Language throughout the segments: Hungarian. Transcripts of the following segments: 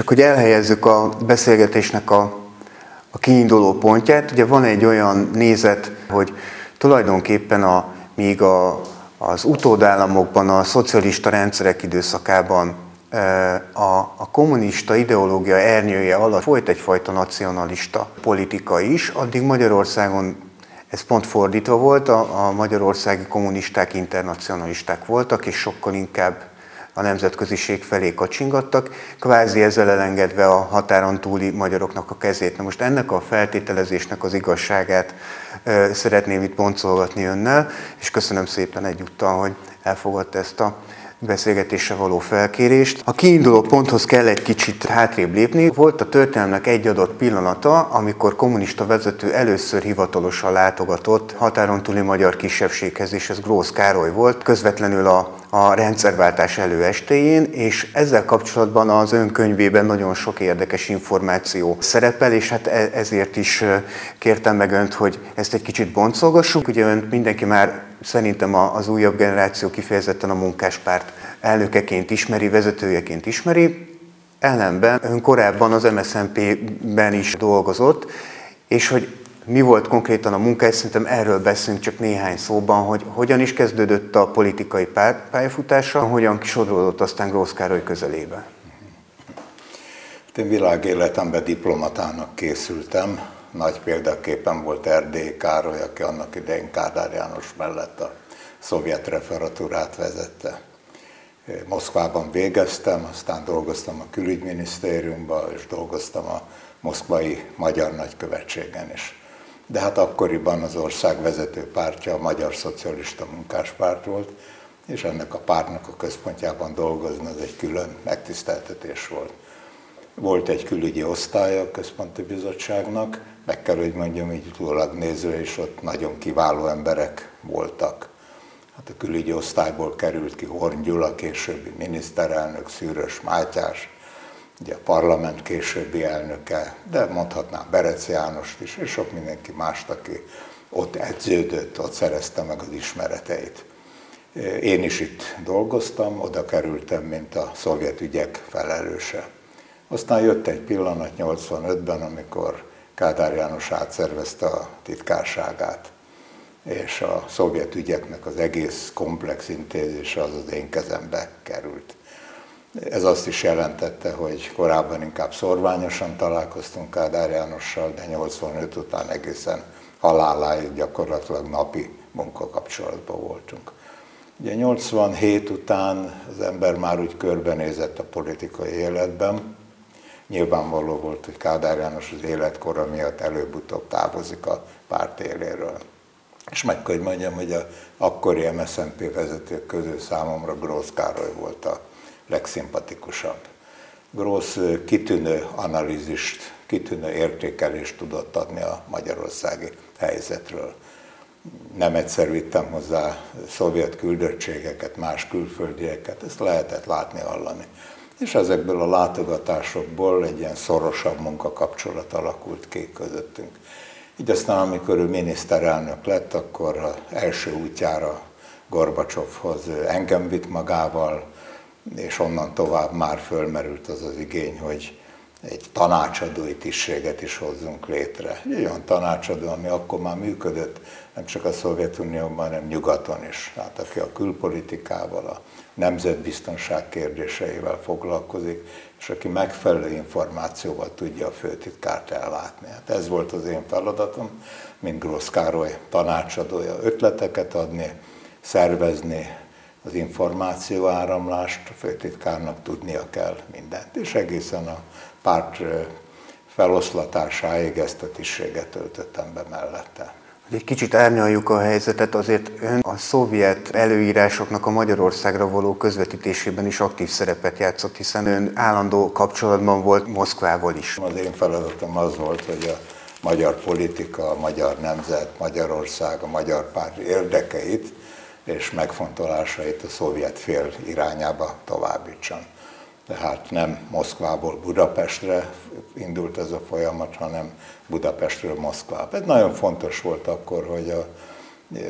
Csak hogy elhelyezzük a beszélgetésnek a, a kiinduló pontját, ugye van egy olyan nézet, hogy tulajdonképpen a, míg a, az utódállamokban, a szocialista rendszerek időszakában a, a kommunista ideológia ernyője alatt folyt egyfajta nacionalista politika is, addig Magyarországon ez pont fordítva volt, a, a magyarországi kommunisták internacionalisták voltak, és sokkal inkább a nemzetköziség felé kacsingattak, kvázi ezzel elengedve a határon túli magyaroknak a kezét. Na most ennek a feltételezésnek az igazságát e, szeretném itt boncolgatni önnel, és köszönöm szépen egyúttal, hogy elfogadta ezt a beszélgetésre való felkérést. A kiinduló ponthoz kell egy kicsit hátrébb lépni. Volt a történelmnek egy adott pillanata, amikor kommunista vezető először hivatalosan látogatott határon túli magyar kisebbséghez, és ez Grósz Károly volt, közvetlenül a, a rendszerváltás előestéjén, és ezzel kapcsolatban az önkönyvében nagyon sok érdekes információ szerepel, és hát e, ezért is kértem meg önt, hogy ezt egy kicsit boncolgassuk. Ugye önt mindenki már szerintem az újabb generáció kifejezetten a munkáspárt elnökeként ismeri, vezetőjeként ismeri, ellenben ön korábban az MSZNP-ben is dolgozott, és hogy mi volt konkrétan a munka, szerintem erről beszélünk csak néhány szóban, hogy hogyan is kezdődött a politikai pályafutása, hogyan kisodródott aztán Grósz Károly közelébe. Én világéletemben diplomatának készültem, nagy példaképpen volt Erdély Károly, aki annak idején Kádár János mellett a szovjet referatúrát vezette. Moszkvában végeztem, aztán dolgoztam a külügyminisztériumban, és dolgoztam a moszkvai magyar nagykövetségen is. De hát akkoriban az ország vezető pártja a Magyar Szocialista Munkáspárt volt, és ennek a pártnak a központjában dolgozni az egy külön megtiszteltetés volt. Volt egy külügyi osztály a központi bizottságnak, meg kell, hogy mondjam, így utólag nézve, és ott nagyon kiváló emberek voltak. Hát a külügyi osztályból került ki Horn Gyula, későbbi miniszterelnök, Szűrös Mátyás, ugye a parlament későbbi elnöke, de mondhatnám Berec Jánost is, és sok mindenki mást, aki ott edződött, ott szerezte meg az ismereteit. Én is itt dolgoztam, oda kerültem, mint a szovjet ügyek felelőse. Aztán jött egy pillanat 85-ben, amikor Kádár János átszervezte a titkárságát, és a szovjet ügyeknek az egész komplex intézése az az én kezembe került. Ez azt is jelentette, hogy korábban inkább szorványosan találkoztunk Kádár Jánossal, de 85 után egészen haláláig gyakorlatilag napi munkakapcsolatban voltunk. Ugye 87 után az ember már úgy körbenézett a politikai életben, nyilvánvaló volt, hogy Kádár János az életkora miatt előbb-utóbb távozik a párt éléről. És meg kell, hogy mondjam, hogy a akkori MSZNP vezetők közül számomra Grósz Károly volt a legszimpatikusabb. Grósz kitűnő analízist, kitűnő értékelést tudott adni a magyarországi helyzetről. Nem egyszer vittem hozzá szovjet küldöttségeket, más külföldieket, ezt lehetett látni, hallani és ezekből a látogatásokból egy ilyen szorosabb munkakapcsolat alakult ki közöttünk. Így aztán, amikor ő miniszterelnök lett, akkor az első útjára Gorbacsovhoz engem vitt magával, és onnan tovább már fölmerült az az igény, hogy egy tanácsadói tisztséget is hozzunk létre. Egy olyan tanácsadó, ami akkor már működött, nem csak a Szovjetunióban, hanem nyugaton is. Tehát aki a külpolitikával, a nemzetbiztonság kérdéseivel foglalkozik, és aki megfelelő információval tudja a főtitkárt ellátni. Hát ez volt az én feladatom, mint Grósz Károly tanácsadója, ötleteket adni, szervezni az információ áramlást, a főtitkárnak tudnia kell mindent, és egészen a párt feloszlatásáig ezt a tisztséget töltöttem be mellette. Egy kicsit árnyaljuk a helyzetet, azért ön a szovjet előírásoknak a Magyarországra való közvetítésében is aktív szerepet játszott, hiszen ön állandó kapcsolatban volt Moszkvával is. Az én feladatom az volt, hogy a magyar politika, a magyar nemzet, Magyarország, a magyar párt érdekeit és megfontolásait a szovjet fél irányába továbbítsam tehát nem Moszkvából Budapestre indult ez a folyamat, hanem Budapestről Moszkvába. Ez nagyon fontos volt akkor, hogy a e,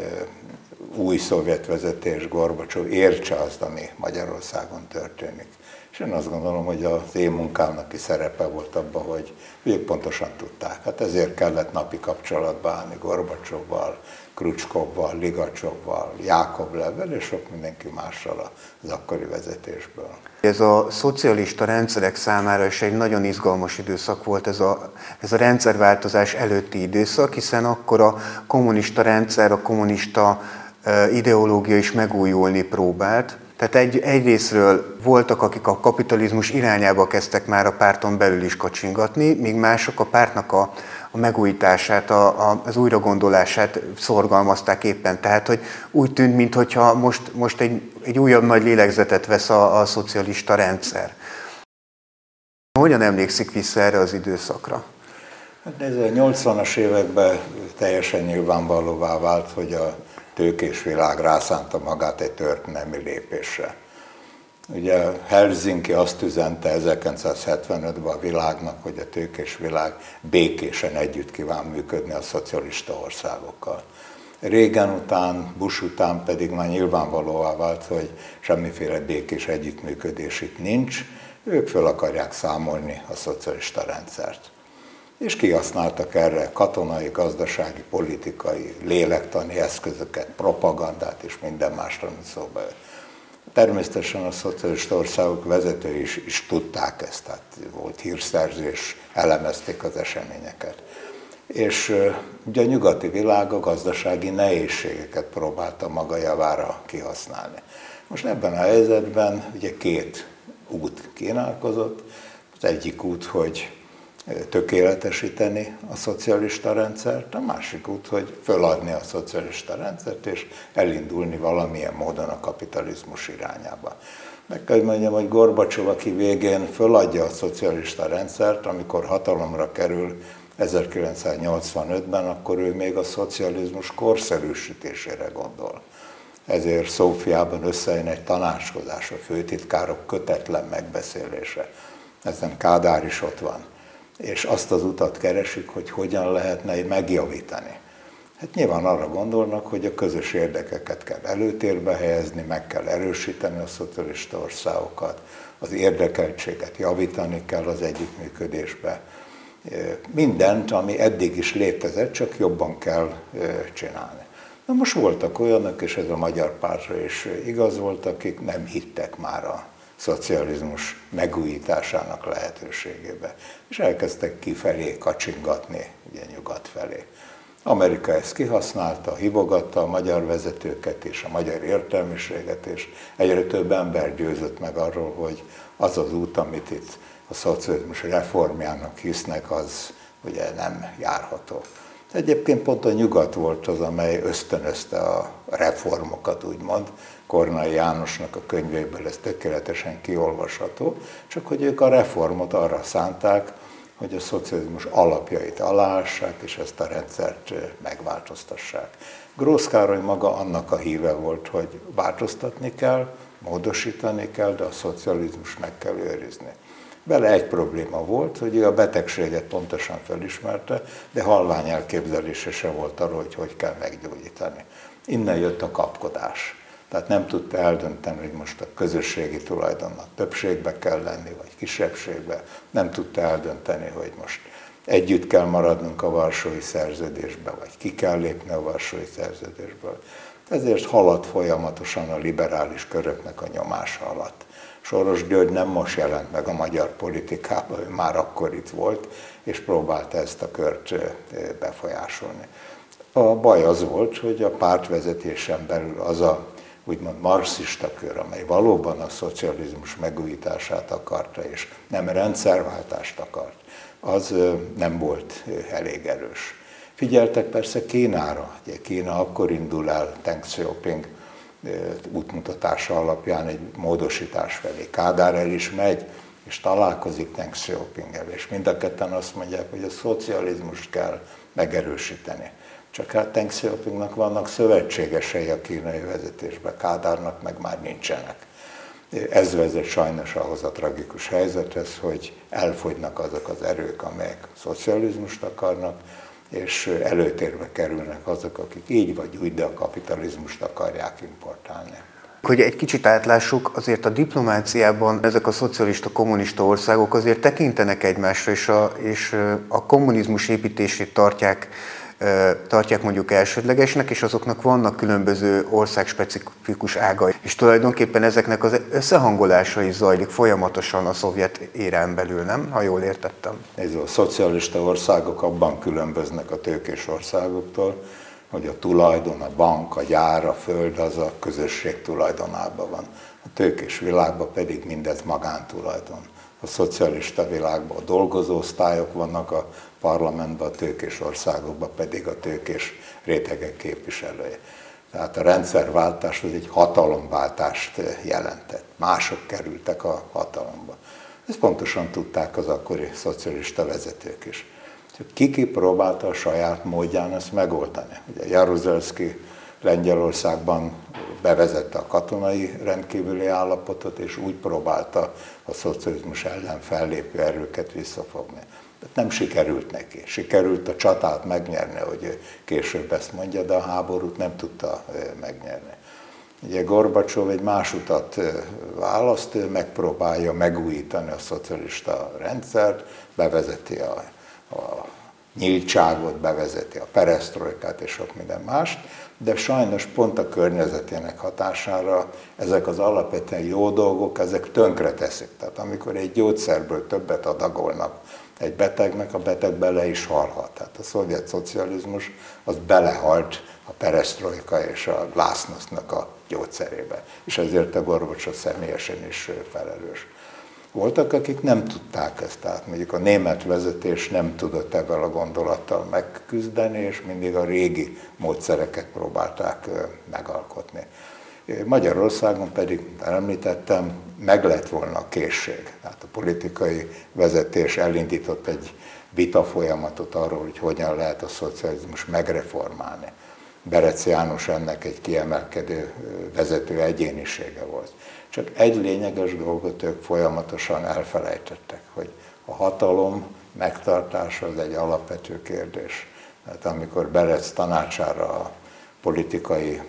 új szovjet vezetés Gorbacsov értse azt, ami Magyarországon történik. És én azt gondolom, hogy az én munkámnak is szerepe volt abban, hogy ők pontosan tudták. Hát ezért kellett napi kapcsolatba állni Gorbacsovval, Krucskovval, Ligacsovval, Jákoblevvel és sok mindenki mással az akkori vezetésből. Ez a szocialista rendszerek számára is egy nagyon izgalmas időszak volt ez a, ez a rendszerváltozás előtti időszak, hiszen akkor a kommunista rendszer, a kommunista ideológia is megújulni próbált. Tehát egy, egyrésztről voltak, akik a kapitalizmus irányába kezdtek már a párton belül is kacsingatni, míg mások a pártnak a, a megújítását, a, a, az újragondolását szorgalmazták éppen. Tehát, hogy úgy tűnt, mintha most, most egy, egy újabb nagy lélegzetet vesz a, a szocialista rendszer. Hogyan emlékszik vissza erre az időszakra? Hát nézd, a 80-as években teljesen nyilvánvalóvá vált, hogy a tőkés világ rászánta magát egy történelmi lépésre. Ugye Helsinki azt üzente 1975-ben a világnak, hogy a tőkés világ békésen együtt kíván működni a szocialista országokkal. Régen után, Bush után pedig már nyilvánvalóvá vált, hogy semmiféle békés együttműködés itt nincs, ők föl akarják számolni a szocialista rendszert. És kihasználtak erre katonai, gazdasági, politikai, lélektani eszközöket, propagandát és minden mást, amit szóba jött. Természetesen a szocialista országok vezetői is, is tudták ezt, tehát volt hírszerzés, elemezték az eseményeket. És ugye a nyugati világ a gazdasági nehézségeket próbálta maga javára kihasználni. Most ebben a helyzetben ugye két út kínálkozott. Az egyik út, hogy tökéletesíteni a szocialista rendszert, a másik út, hogy föladni a szocialista rendszert, és elindulni valamilyen módon a kapitalizmus irányába. Meg kell mondjam, hogy Gorbacsov, aki végén föladja a szocialista rendszert, amikor hatalomra kerül 1985-ben, akkor ő még a szocializmus korszerűsítésére gondol. Ezért Szófiában összejön egy tanácskozás, a főtitkárok kötetlen megbeszélése. Ezen Kádár is ott van és azt az utat keresik, hogy hogyan lehetne megjavítani. Hát nyilván arra gondolnak, hogy a közös érdekeket kell előtérbe helyezni, meg kell erősíteni a szocialista országokat, az érdekeltséget javítani kell az együttműködésbe. Mindent, ami eddig is létezett, csak jobban kell csinálni. Na most voltak olyanok, és ez a magyar pártra is igaz volt, akik nem hittek már a szocializmus megújításának lehetőségébe. És elkezdtek kifelé kacsingatni, ugye nyugat felé. Amerika ezt kihasználta, hívogatta a magyar vezetőket és a magyar értelmiséget, és egyre több ember győzött meg arról, hogy az az út, amit itt a szocializmus reformjának hisznek, az ugye nem járható. Egyébként pont a nyugat volt az, amely ösztönözte a reformokat, úgymond, Kornai Jánosnak a könyvéből ez tökéletesen kiolvasható, csak hogy ők a reformot arra szánták, hogy a szocializmus alapjait alássák, és ezt a rendszert megváltoztassák. Grósz Károly maga annak a híve volt, hogy változtatni kell, módosítani kell, de a szocializmus meg kell őrizni. Bele egy probléma volt, hogy ő a betegséget pontosan felismerte, de halvány elképzelése se volt arról, hogy hogy kell meggyógyítani. Innen jött a kapkodás. Tehát nem tudta eldönteni, hogy most a közösségi tulajdonnak többségbe kell lenni, vagy kisebbségbe. Nem tudta eldönteni, hogy most együtt kell maradnunk a Varsói Szerződésbe, vagy ki kell lépni a Varsói Szerződésből. Ezért halad folyamatosan a liberális köröknek a nyomása alatt. Soros György nem most jelent meg a magyar politikában, ő már akkor itt volt, és próbálta ezt a kört befolyásolni. A baj az volt, hogy a pártvezetésen belül az a úgymond marxista kör, amely valóban a szocializmus megújítását akarta, és nem rendszerváltást akart, az nem volt elég erős. Figyeltek persze Kínára, ugye Kína akkor indul el Deng Xiaoping útmutatása alapján egy módosítás felé. Kádár el is megy, és találkozik Deng Xiaoping-el, és mind a ketten azt mondják, hogy a szocializmust kell megerősíteni. Csak hát Deng Xiaopingnak vannak szövetségesei a kínai vezetésben, Kádárnak meg már nincsenek. Ez vezet sajnos ahhoz a tragikus helyzethez, hogy elfogynak azok az erők, amelyek szocializmust akarnak, és előtérbe kerülnek azok, akik így vagy úgy, de a kapitalizmust akarják importálni. Hogy egy kicsit átlássuk, azért a diplomáciában ezek a szocialista, kommunista országok azért tekintenek egymásra, és a, és a kommunizmus építését tartják tartják mondjuk elsődlegesnek, és azoknak vannak különböző országspecifikus ágai. És tulajdonképpen ezeknek az összehangolása is zajlik folyamatosan a szovjet érán belül, nem? Ha jól értettem. Ez a szocialista országok abban különböznek a tőkés országoktól, hogy a tulajdon, a bank, a gyár, a föld az a közösség tulajdonában van. A tőkés világban pedig mindez magántulajdon. A szocialista világban a dolgozó osztályok vannak, a parlamentben, a tőkés országokban pedig a tőkés rétegek képviselője. Tehát a rendszerváltás az egy hatalomváltást jelentett. Mások kerültek a hatalomba. Ezt pontosan tudták az akkori szocialista vezetők is. Kiki próbálta a saját módján ezt megoldani. Ugye Jaruzelszki Lengyelországban bevezette a katonai rendkívüli állapotot, és úgy próbálta a szocializmus ellen fellépő erőket visszafogni. Nem sikerült neki. Sikerült a csatát megnyerni, hogy később ezt mondja, de a háborút nem tudta megnyerni. Ugye Gorbacsov egy más utat választ, ő megpróbálja megújítani a szocialista rendszert, bevezeti a, a nyíltságot, bevezeti a peresztrojkát és sok minden mást, de sajnos pont a környezetének hatására ezek az alapvetően jó dolgok, ezek tönkre teszik. Tehát amikor egy gyógyszerből többet adagolnak egy betegnek, a beteg bele is halhat. Tehát a szovjet szocializmus az belehalt a perestroika és a glásznosznak a gyógyszerébe. És ezért a Gorbacsov személyesen is felelős. Voltak, akik nem tudták ezt, tehát mondjuk a német vezetés nem tudott ebben a gondolattal megküzdeni, és mindig a régi módszereket próbálták megalkotni. Magyarországon pedig, említettem, meg lett volna a készség. Tehát a politikai vezetés elindított egy vita folyamatot arról, hogy hogyan lehet a szocializmus megreformálni. Berec János ennek egy kiemelkedő vezető egyénisége volt. Csak egy lényeges dolgot ők folyamatosan elfelejtettek, hogy a hatalom megtartása az egy alapvető kérdés. Tehát amikor Berec tanácsára a politikai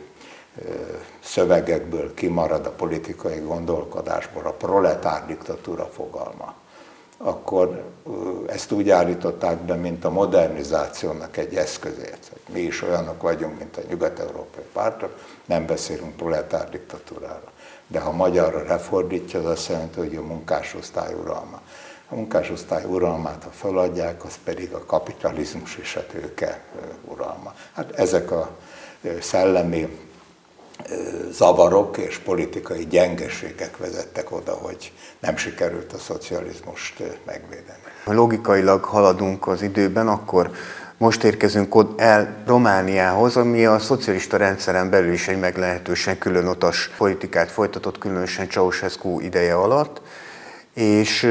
szövegekből kimarad a politikai gondolkodásból a proletár diktatúra fogalma, akkor ezt úgy állították be, mint a modernizációnak egy eszközét. Hogy mi is olyanok vagyunk, mint a nyugat-európai pártok, nem beszélünk proletár diktatúrára. De ha magyarra lefordítja, az azt jelenti, hogy a munkásosztály uralma. A munkásosztály uralmát, ha feladják, az pedig a kapitalizmus és a tőke uralma. Hát ezek a szellemi zavarok és politikai gyengeségek vezettek oda, hogy nem sikerült a szocializmust megvédeni. Ha logikailag haladunk az időben, akkor most érkezünk el Romániához, ami a szocialista rendszeren belül is egy meglehetősen különutas politikát folytatott, különösen Ceausescu ideje alatt, és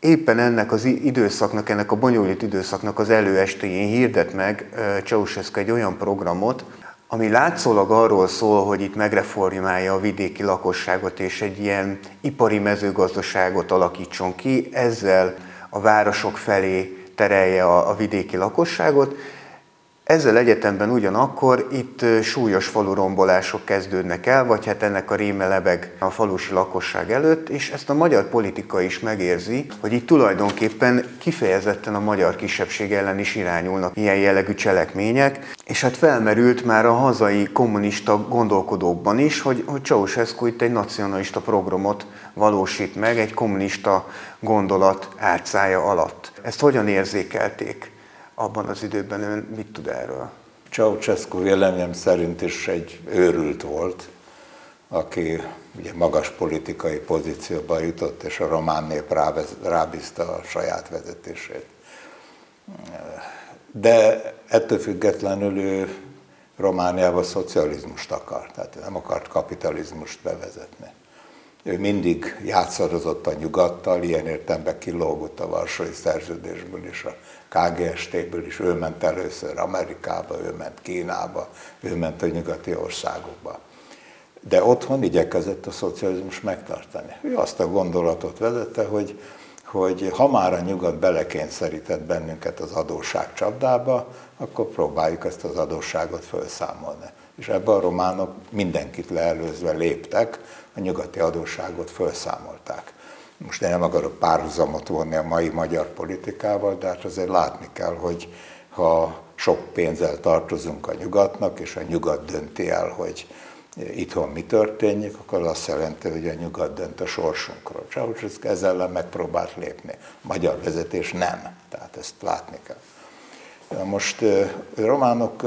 éppen ennek az időszaknak, ennek a bonyolult időszaknak az előestéjén hirdet meg Ceausescu egy olyan programot, ami látszólag arról szól, hogy itt megreformálja a vidéki lakosságot és egy ilyen ipari mezőgazdaságot alakítson ki, ezzel a városok felé terelje a, a vidéki lakosságot, ezzel egyetemben ugyanakkor itt súlyos falurombolások kezdődnek el, vagy hát ennek a réme lebeg a falusi lakosság előtt, és ezt a magyar politika is megérzi, hogy itt tulajdonképpen kifejezetten a magyar kisebbség ellen is irányulnak ilyen jellegű cselekmények, és hát felmerült már a hazai kommunista gondolkodókban is, hogy, hogy Ceausescu itt egy nacionalista programot valósít meg egy kommunista gondolat átszája alatt. Ezt hogyan érzékelték? Abban az időben ön mit tud erről? Ceausescu véleményem szerint is egy őrült volt, aki ugye magas politikai pozícióba jutott, és a román nép rábízta a saját vezetését. De ettől függetlenül ő Romániában szocializmust akart, tehát nem akart kapitalizmust bevezetni. Ő mindig játszadozott a nyugattal, ilyen értelemben kilógott a Varsói Szerződésből is a KGST-ből is, ő ment először Amerikába, ő ment Kínába, ő ment a nyugati országokba. De otthon igyekezett a szocializmus megtartani. Ő azt a gondolatot vezette, hogy, hogy ha már a nyugat belekényszerített bennünket az adósság csapdába, akkor próbáljuk ezt az adósságot felszámolni. És ebben a románok mindenkit leelőzve léptek, a nyugati adósságot felszámolták. Most én nem akarok párhuzamot vonni a mai magyar politikával, de hát azért látni kell, hogy ha sok pénzzel tartozunk a nyugatnak, és a nyugat dönti el, hogy itthon mi történik, akkor azt jelenti, hogy a nyugat dönt a sorsunkról. Ceausescu ezzel ellen megpróbált lépni. Magyar vezetés nem. Tehát ezt látni kell. Most románok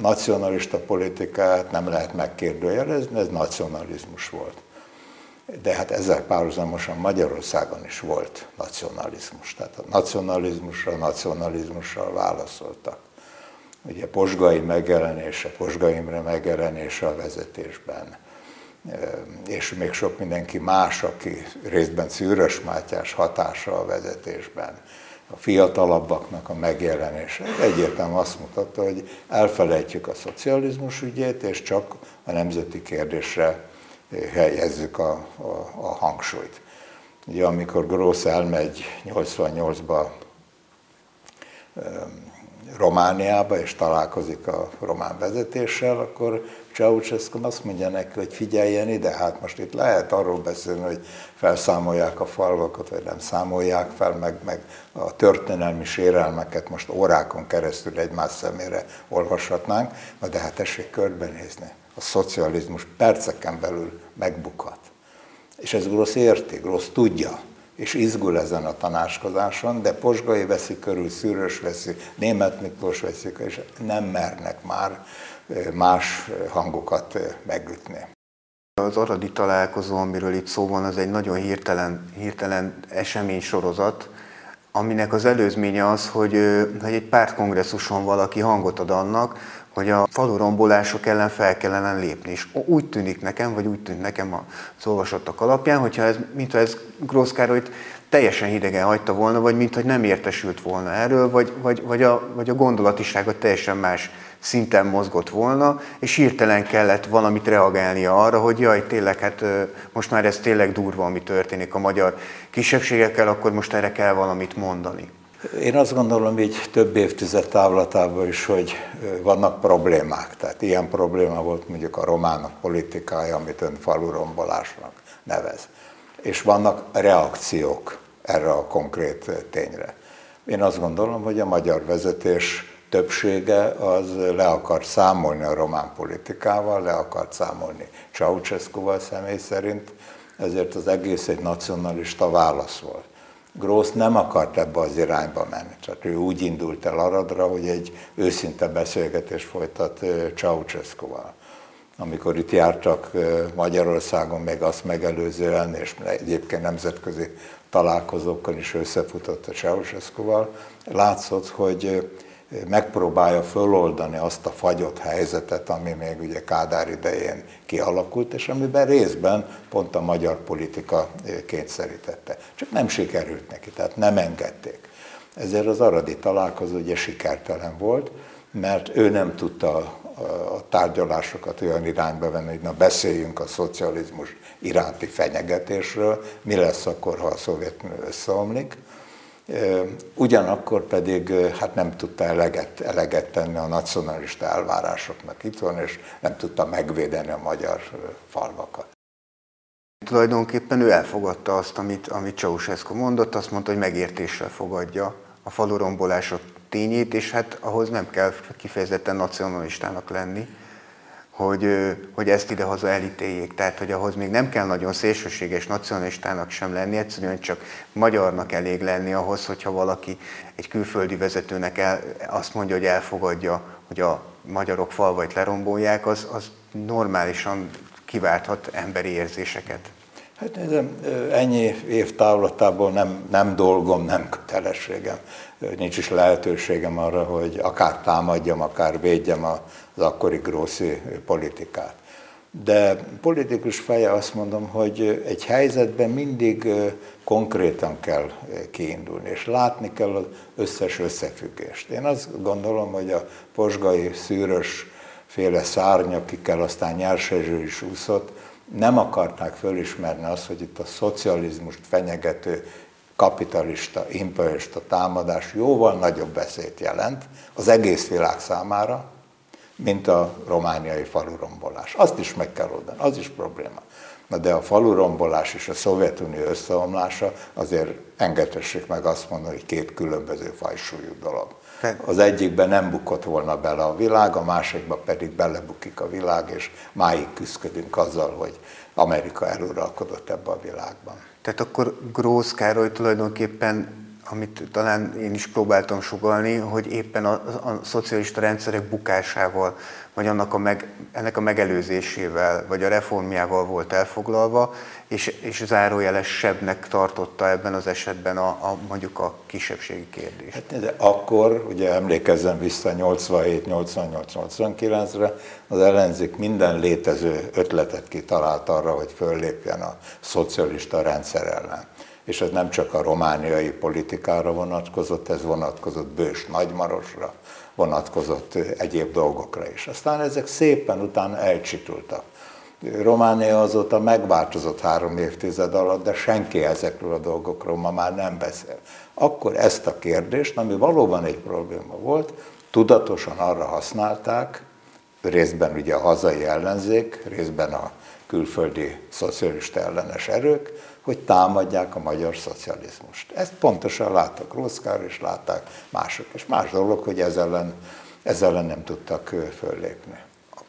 nacionalista politikáját nem lehet megkérdőjelezni, ez nacionalizmus volt. De hát ezzel párhuzamosan Magyarországon is volt nacionalizmus. Tehát a nacionalizmusra, nacionalizmussal válaszoltak. Ugye Posgai megjelenése, Posgai Imre megjelenése a vezetésben, és még sok mindenki más, aki részben Szűrös Mátyás hatása a vezetésben, a fiatalabbaknak a megjelenése. Egyértelműen azt mutatta, hogy elfelejtjük a szocializmus ügyét, és csak a nemzeti kérdésre helyezzük a, a, a hangsúlyt. Ugye amikor Grósz elmegy 88-ba Romániába, és találkozik a román vezetéssel, akkor Ceausescu azt mondja neki, hogy figyeljen ide, hát most itt lehet arról beszélni, hogy felszámolják a falvakat, vagy nem számolják fel, meg, meg a történelmi sérelmeket most órákon keresztül egymás szemére olvashatnánk, de hát tessék körbenézni. A szocializmus perceken belül megbukhat. És ez Grossz érti, Grossz tudja, és izgul ezen a tanácskozáson, de Posgai veszi körül, Szűrös veszi, Német Miklós veszi, és nem mernek már más hangokat megütni. Az aradi találkozó, amiről itt szó van, az egy nagyon hirtelen, hirtelen esemény sorozat, aminek az előzménye az, hogy, hogy egy pártkongresszuson valaki hangot ad annak, hogy a falurombolások ellen fel kellene lépni. És úgy tűnik nekem, vagy úgy tűnik nekem az olvasottak alapján, hogyha ez, mintha ez Grósz Károlyt teljesen hidegen hagyta volna, vagy mintha nem értesült volna erről, vagy, vagy, vagy, a, vagy a gondolatisága teljesen más szinten mozgott volna, és hirtelen kellett valamit reagálnia arra, hogy jaj, tényleg, hát most már ez tényleg durva, ami történik a magyar kisebbségekkel, akkor most erre kell valamit mondani. Én azt gondolom így több évtized távlatában is, hogy vannak problémák. Tehát ilyen probléma volt mondjuk a románok politikája, amit ön falurombolásnak nevez. És vannak reakciók erre a konkrét tényre. Én azt gondolom, hogy a magyar vezetés többsége az le akar számolni a román politikával, le akar számolni Ceausescu-val személy szerint, ezért az egész egy nacionalista válasz volt. Grósz nem akart ebbe az irányba menni, csak ő úgy indult el Aradra, hogy egy őszinte beszélgetés folytat Ceausescu-val. Amikor itt jártak Magyarországon, még azt megelőzően, és egyébként nemzetközi találkozókon is összefutott a Ceausescu-val, látszott, hogy megpróbálja föloldani azt a fagyott helyzetet, ami még ugye Kádár idején kialakult, és amiben részben pont a magyar politika kényszerítette. Csak nem sikerült neki, tehát nem engedték. Ezért az aradi találkozó ugye sikertelen volt, mert ő nem tudta a tárgyalásokat olyan irányba venni, hogy na beszéljünk a szocializmus iránti fenyegetésről, mi lesz akkor, ha a Szovjetunió összeomlik, Ugyanakkor pedig hát nem tudta eleget, eleget tenni a nacionalista elvárásoknak itt van, és nem tudta megvédeni a magyar falvakat. Tulajdonképpen ő elfogadta azt, amit, amit Ceausescu mondott, azt mondta, hogy megértéssel fogadja a falurombolások tényét, és hát ahhoz nem kell kifejezetten nacionalistának lenni hogy, hogy ezt idehaza elítéljék. Tehát, hogy ahhoz még nem kell nagyon szélsőséges nacionalistának sem lenni, egyszerűen csak magyarnak elég lenni ahhoz, hogyha valaki egy külföldi vezetőnek el, azt mondja, hogy elfogadja, hogy a magyarok falvait lerombolják, az, az normálisan kiválthat emberi érzéseket. Hát ez ennyi év távlatából nem, nem dolgom, nem kötelességem. Nincs is lehetőségem arra, hogy akár támadjam, akár védjem az akkori grószi politikát. De politikus feje azt mondom, hogy egy helyzetben mindig konkrétan kell kiindulni, és látni kell az összes összefüggést. Én azt gondolom, hogy a posgai szűrös féle szárny, akikkel aztán Nyársezső is úszott, nem akarták fölismerni azt, hogy itt a szocializmust fenyegető kapitalista, imperialista támadás jóval nagyobb veszélyt jelent az egész világ számára, mint a romániai falurombolás. Azt is meg kell oldani, az is probléma. Na de a falurombolás és a Szovjetunió összeomlása azért engedhessék meg azt mondani, hogy két különböző fajsúlyú dolog. Az egyikben nem bukott volna bele a világ, a másikban pedig belebukik a világ, és máig küzdködünk azzal, hogy Amerika eluralkodott ebbe a világban. Tehát akkor Grósz Károly tulajdonképpen amit talán én is próbáltam sugalni, hogy éppen a, a szocialista rendszerek bukásával, vagy annak a meg, ennek a megelőzésével, vagy a reformjával volt elfoglalva, és, és zárójelesebbnek tartotta ebben az esetben a, a mondjuk a kisebbségi kérdés. Hát, de akkor, ugye emlékezzem vissza 87-88-89-re, az ellenzék minden létező ötletet kitalált arra, hogy föllépjen a szocialista rendszer ellen és ez nem csak a romániai politikára vonatkozott, ez vonatkozott Bős Nagymarosra, vonatkozott egyéb dolgokra is. Aztán ezek szépen utána elcsitultak. Románia azóta megváltozott három évtized alatt, de senki ezekről a dolgokról ma már nem beszél. Akkor ezt a kérdést, ami valóban egy probléma volt, tudatosan arra használták, részben ugye a hazai ellenzék, részben a külföldi szocialista ellenes erők, hogy támadják a magyar szocializmust. Ezt pontosan láttak Roszkár, és látták mások. És más dolog, hogy ezzel ellen, ezzel ellen nem tudtak föllépni.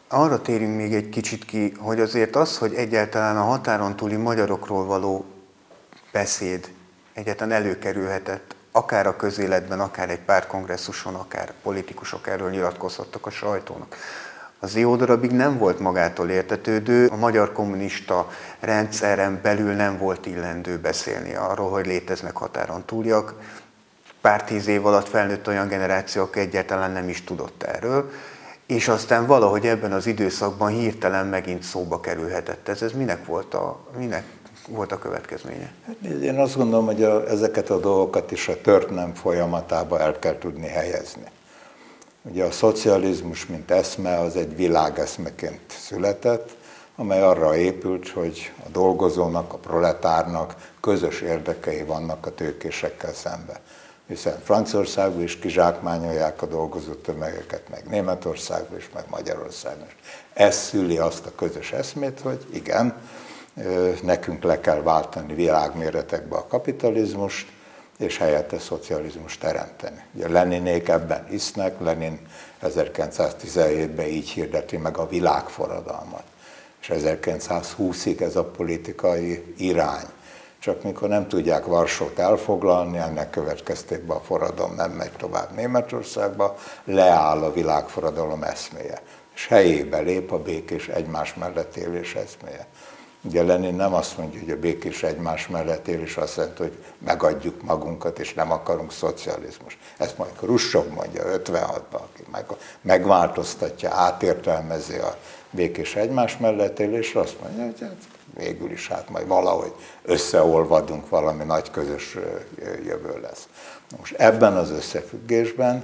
Arra térünk még egy kicsit ki, hogy azért az, hogy egyáltalán a határon túli magyarokról való beszéd egyáltalán előkerülhetett, akár a közéletben, akár egy pár kongresszuson, akár politikusok erről nyilatkozhattak a sajtónak az jó darabig nem volt magától értetődő, a magyar kommunista rendszeren belül nem volt illendő beszélni arról, hogy léteznek határon túliak. Pár tíz év alatt felnőtt olyan generáció, aki egyáltalán nem is tudott erről, és aztán valahogy ebben az időszakban hirtelen megint szóba kerülhetett ez. Ez minek volt a, minek volt a következménye? Hát én azt gondolom, hogy a, ezeket a dolgokat is a történelem folyamatába el kell tudni helyezni. Ugye a szocializmus, mint eszme, az egy világeszmeként született, amely arra épült, hogy a dolgozónak, a proletárnak közös érdekei vannak a tőkésekkel szembe. Hiszen Franciaországban is kizsákmányolják a dolgozó tömegeket, meg Németországban is, meg Magyarországon is. Ez szüli azt a közös eszmét, hogy igen, nekünk le kell váltani világméretekbe a kapitalizmust, és helyette szocializmus teremteni. Ugye Leninék ebben hisznek, Lenin 1917-ben így hirdeti meg a világforradalmat. És 1920-ig ez a politikai irány. Csak mikor nem tudják Varsót elfoglalni, ennek következtében a forradalom nem megy tovább Németországba, leáll a világforradalom eszméje. És helyébe lép a békés egymás mellett élés eszméje. Ugye Lenin nem azt mondja, hogy a békés egymás mellett él, és azt mondja, hogy megadjuk magunkat, és nem akarunk szocializmus. Ezt majd Khrushchev mondja 56-ban, aki meg, megváltoztatja, átértelmezi a békés egymás mellett élésre, azt mondja, hogy hát végül is hát majd valahogy összeolvadunk, valami nagy közös jövő lesz. Most ebben az összefüggésben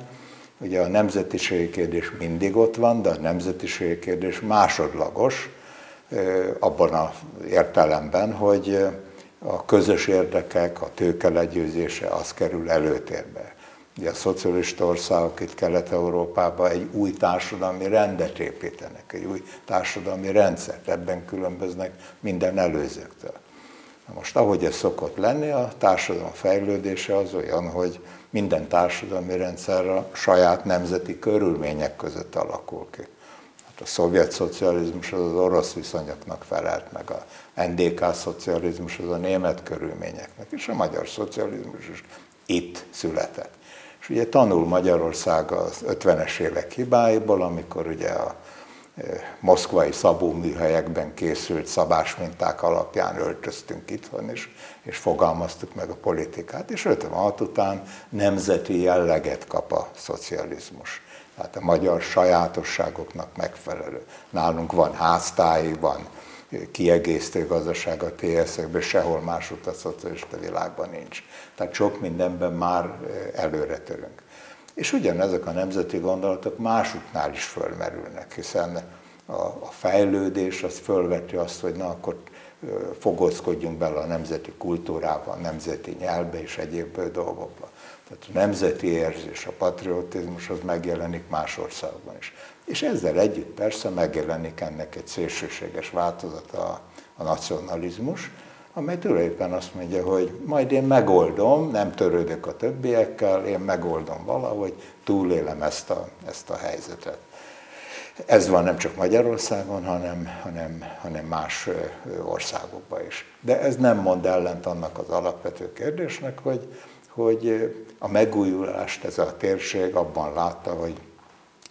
ugye a nemzetiségi kérdés mindig ott van, de a nemzetiségi kérdés másodlagos, abban az értelemben, hogy a közös érdekek, a tőke legyőzése az kerül előtérbe. Ugye a szocialista országok itt Kelet-Európában egy új társadalmi rendet építenek, egy új társadalmi rendszert, ebben különböznek minden előzőktől. Na most ahogy ez szokott lenni, a társadalom fejlődése az olyan, hogy minden társadalmi rendszer a saját nemzeti körülmények között alakul ki. Hát a szovjet szocializmus az az orosz viszonyoknak felelt meg, a NDK szocializmus az a német körülményeknek, és a magyar szocializmus is itt született. És ugye tanul Magyarország az 50-es évek hibáiból, amikor ugye a e, moszkvai szabó műhelyekben készült szabásminták alapján öltöztünk itthon is, és fogalmaztuk meg a politikát, és 56 után nemzeti jelleget kap a szocializmus tehát a magyar sajátosságoknak megfelelő. Nálunk van háztáji, van kiegészítő gazdaság a TSZ-ekben, sehol másút a szocialista világban nincs. Tehát sok mindenben már előre törünk. És ugyanezek a nemzeti gondolatok másuknál is fölmerülnek, hiszen a, a fejlődés az fölveti azt, hogy na akkor fogózkodjunk bele a nemzeti kultúrába, a nemzeti nyelvbe és egyéb dolgokba. Tehát a nemzeti érzés, a patriotizmus az megjelenik más országban is. És ezzel együtt persze megjelenik ennek egy szélsőséges változata a, a nacionalizmus, amely tulajdonképpen azt mondja, hogy majd én megoldom, nem törődök a többiekkel, én megoldom valahogy, túlélem ezt a, ezt a helyzetet. Ez van nem csak Magyarországon, hanem, hanem, hanem más országokban is. De ez nem mond ellent annak az alapvető kérdésnek, hogy, hogy a megújulást ez a térség abban látta, hogy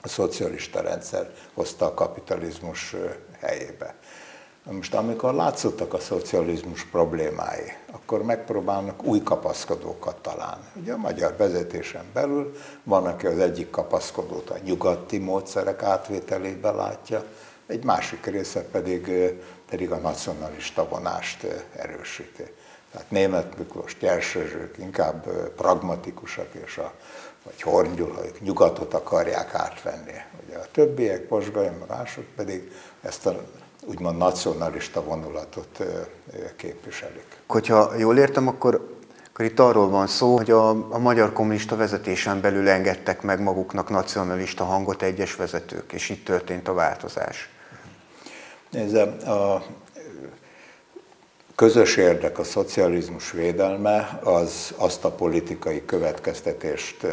a szocialista rendszer hozta a kapitalizmus helyébe. Most amikor látszottak a szocializmus problémái, akkor megpróbálnak új kapaszkodókat találni. Ugye a magyar vezetésen belül van, aki az egyik kapaszkodót a nyugati módszerek átvételébe látja, egy másik része pedig, pedig a nacionalista vonást erősíti. Tehát német Miklós, Gyersezsők inkább pragmatikusak, és a, vagy Horngyulajok nyugatot akarják átvenni. Ugye a többiek, Posgai, mások pedig ezt a úgymond nacionalista vonulatot képviselik. Hogyha jól értem, akkor, akkor itt arról van szó, hogy a, a magyar kommunista vezetésen belül engedtek meg maguknak nacionalista hangot egyes vezetők, és itt történt a változás. Nézze, a közös érdek, a szocializmus védelme, az azt a politikai következtetést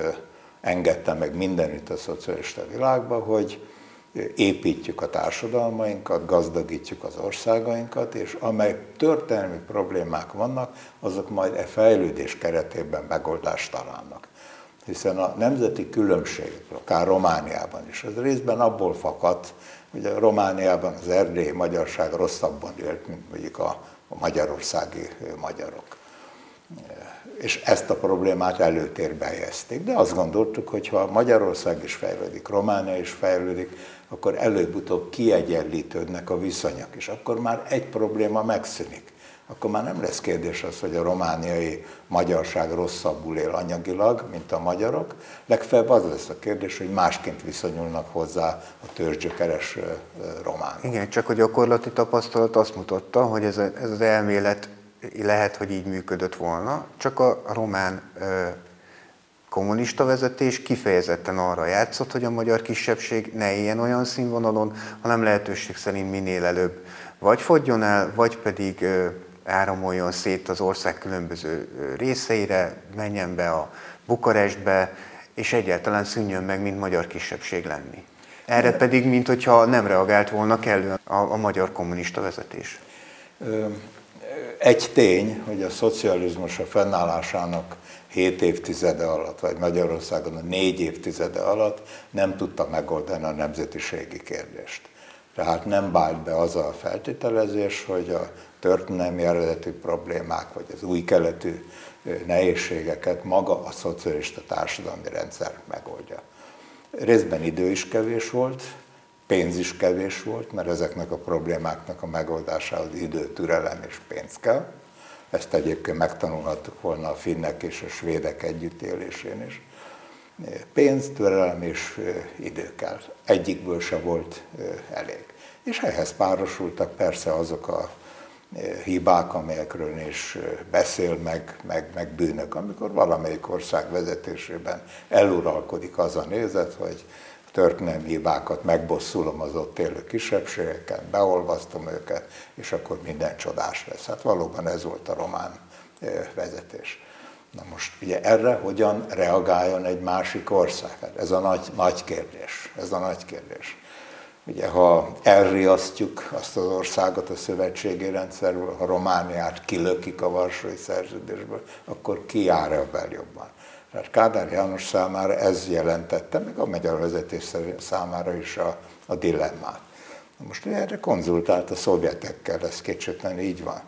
engedte meg mindenütt a szocialista világban, hogy építjük a társadalmainkat, gazdagítjuk az országainkat, és amely történelmi problémák vannak, azok majd e fejlődés keretében megoldást találnak. Hiszen a nemzeti különbség, akár Romániában is, ez részben abból fakadt, hogy a Romániában az erdélyi magyarság rosszabban élt, mint mondjuk a, a magyarországi magyarok és ezt a problémát előtérbe helyezték. De azt gondoltuk, hogy ha Magyarország is fejlődik, Románia is fejlődik, akkor előbb-utóbb kiegyenlítődnek a viszonyok, és akkor már egy probléma megszűnik. Akkor már nem lesz kérdés az, hogy a romániai magyarság rosszabbul él anyagilag, mint a magyarok. Legfeljebb az lesz a kérdés, hogy másként viszonyulnak hozzá a törzsgyökeres románok. Igen, csak a gyakorlati tapasztalat azt mutatta, hogy ez, a, ez az elmélet lehet, hogy így működött volna, csak a román kommunista vezetés kifejezetten arra játszott, hogy a magyar kisebbség ne éljen olyan színvonalon, hanem lehetőség szerint minél előbb vagy fogjon el, vagy pedig áramoljon szét az ország különböző részeire, menjen be a Bukarestbe, és egyáltalán szűnjön meg, mint magyar kisebbség lenni. Erre pedig, mint hogyha nem reagált volna kellően a, a magyar kommunista vezetés. Egy tény, hogy a szocializmus a fennállásának hét évtizede alatt, vagy Magyarországon a négy évtizede alatt nem tudta megoldani a nemzetiségi kérdést. Tehát nem bált be az a feltételezés, hogy a történelmi eredetű problémák, vagy az új keletű nehézségeket maga a szocialista társadalmi rendszer megoldja. Részben idő is kevés volt, pénz is kevés volt, mert ezeknek a problémáknak a megoldásához idő, türelem és pénz kell. Ezt egyébként megtanulhattuk volna a finnek és a svédek együttélésén is. Pénz, türelem és idő kell. Egyikből se volt elég. És ehhez párosultak persze azok a hibák, amelyekről is beszél, meg, meg, meg bűnök, amikor valamelyik ország vezetésében eluralkodik az a nézet, hogy történelmi hibákat megbosszulom az ott élő kisebbségeken, beolvasztom őket, és akkor minden csodás lesz. Hát valóban ez volt a román vezetés. Na most ugye erre hogyan reagáljon egy másik ország? Hát ez a nagy, nagy kérdés. Ez a nagy kérdés. Ugye, ha elriasztjuk azt az országot a szövetségi rendszerből, ha Romániát kilökik a Varsói Szerződésből, akkor ki jár ebben jobban? Tehát Kádár János számára ez jelentette, meg a magyar vezetés számára is a, a dilemmát. Most erre konzultált a szovjetekkel, ez kétségtelen így van.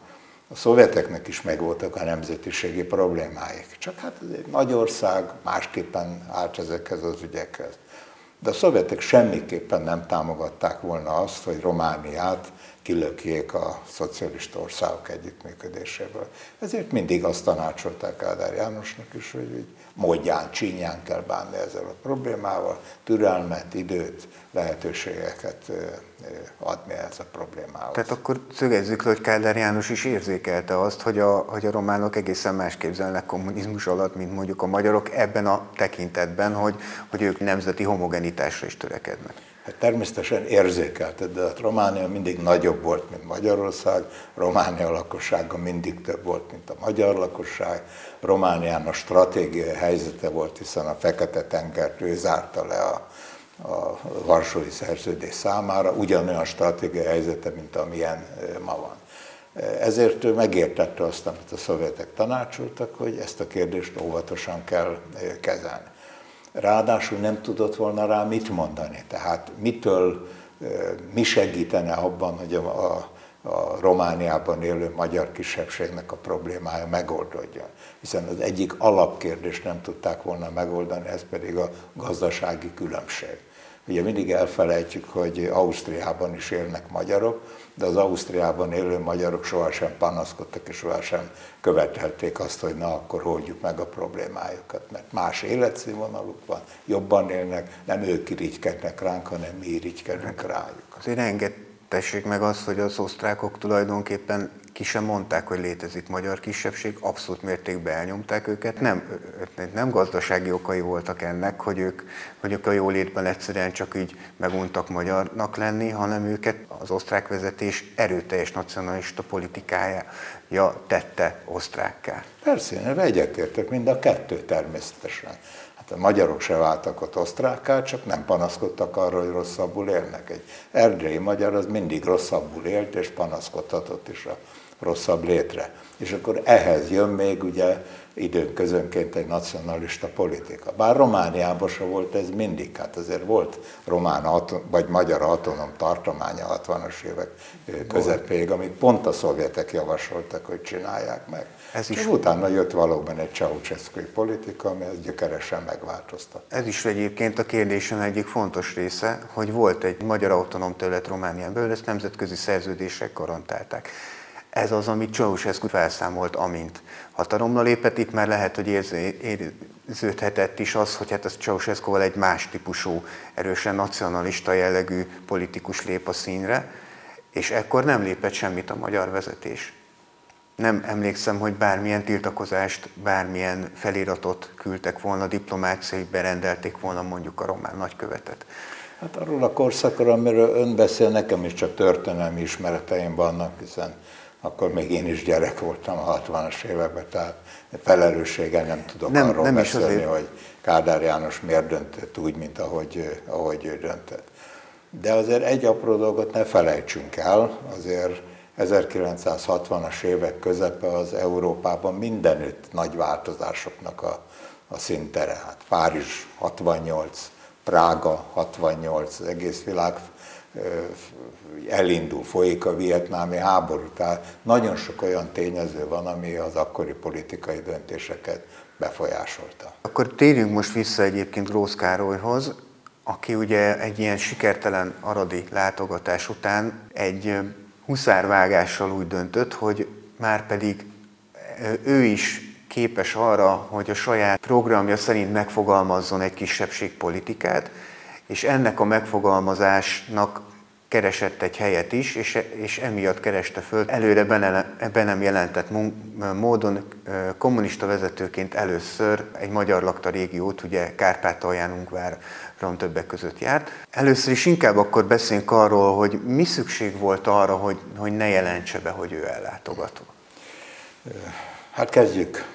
A szovjeteknek is megvoltak a nemzetiségi problémáik. Csak hát ez egy nagy ország, másképpen állt ezekhez az ügyekhez. De a szovjetek semmiképpen nem támogatták volna azt, hogy Romániát kilökjék a szocialista országok együttműködéséből. Ezért mindig azt tanácsolták Ádár Jánosnak is, hogy így módján, csínyán kell bánni ezzel a problémával, türelmet, időt, lehetőségeket adni ez a problémához. Tehát akkor szögezzük le, hogy Kádár János is érzékelte azt, hogy a, hogy a románok egészen más képzelnek kommunizmus alatt, mint mondjuk a magyarok ebben a tekintetben, hogy, hogy ők nemzeti homogenitásra is törekednek. Hát természetesen érzékelte, de hát Románia mindig nagyobb volt, mint Magyarország, Románia lakossága mindig több volt, mint a magyar lakosság. Romániának stratégiai helyzete volt, hiszen a Fekete-tengert ő zárta le a, a Varsói Szerződés számára, ugyanolyan stratégiai helyzete, mint amilyen ma van. Ezért megértette azt, amit a szovjetek tanácsoltak, hogy ezt a kérdést óvatosan kell kezelni ráadásul nem tudott volna rá mit mondani. Tehát mitől, mi segítene abban, hogy a, a, a Romániában élő magyar kisebbségnek a problémája megoldódjon. Hiszen az egyik alapkérdést nem tudták volna megoldani, ez pedig a gazdasági különbség. Ugye mindig elfelejtjük, hogy Ausztriában is élnek magyarok, de az Ausztriában élő magyarok sohasem panaszkodtak, és sohasem követelték azt, hogy na, akkor oldjuk meg a problémájukat, mert más életszínvonaluk van, jobban élnek, nem ők irigykednek ránk, hanem mi irigykedünk rájuk. Azért engedtessék meg azt, hogy az osztrákok tulajdonképpen ki sem mondták, hogy létezik magyar kisebbség, abszolút mértékben elnyomták őket. Nem, nem gazdasági okai voltak ennek, hogy ők, hogy ők a jólétben egyszerűen csak így meguntak magyarnak lenni, hanem őket az osztrák vezetés erőteljes nacionalista politikája tette osztrákká. Persze, én egyetértek, mind a kettő természetesen. Hát a magyarok se váltak ott osztrákká, csak nem panaszkodtak arra, hogy rosszabbul élnek. Egy erdélyi magyar az mindig rosszabbul élt, és panaszkodhatott is a rosszabb létre. És akkor ehhez jön még ugye időközönként egy nacionalista politika. Bár Romániában se volt ez mindig, hát azért volt román vagy magyar autonóm tartománya 60-as évek közepéig, amit pont a szovjetek javasoltak, hogy csinálják meg. Ez is... És utána jött valóban egy ceausescu politika, ami ezt gyökeresen megváltoztatta. Ez is egyébként a kérdésem egyik fontos része, hogy volt egy magyar autonóm terület Románián belül, ezt nemzetközi szerződések garantálták. Ez az, amit Ceausescu felszámolt, amint hatalomra lépett. Itt már lehet, hogy érződhetett is az, hogy hát az ceausescu egy más típusú, erősen nacionalista jellegű politikus lép a színre, és ekkor nem lépett semmit a magyar vezetés. Nem emlékszem, hogy bármilyen tiltakozást, bármilyen feliratot küldtek volna, diplomáciai berendelték volna mondjuk a román nagykövetet. Hát arról a korszakról, amiről ön beszél, nekem is csak történelmi ismereteim vannak, hiszen akkor még én is gyerek voltam a 60-as években, tehát felelősséggel nem tudok nem, arról nem beszélni, azért... hogy Kádár János miért döntött úgy, mint ahogy, ahogy ő döntött. De azért egy apró dolgot ne felejtsünk el, azért 1960-as évek közepe az Európában mindenütt nagy változásoknak a, a szintere. Hát Párizs 68, Prága 68, az egész világ elindul, folyik a vietnámi háború. Tehát nagyon sok olyan tényező van, ami az akkori politikai döntéseket befolyásolta. Akkor térjünk most vissza egyébként Grósz Károlyhoz, aki ugye egy ilyen sikertelen aradi látogatás után egy huszárvágással úgy döntött, hogy már pedig ő is képes arra, hogy a saját programja szerint megfogalmazzon egy kisebbségpolitikát, és ennek a megfogalmazásnak keresett egy helyet is, és, és emiatt kereste föl előre be nem jelentett módon kommunista vezetőként először egy magyar lakta régiót, ugye Kárpátalján, Ungváron többek között járt. Először is inkább akkor beszéljünk arról, hogy mi szükség volt arra, hogy, hogy ne jelentse be, hogy ő ellátogató. Hát kezdjük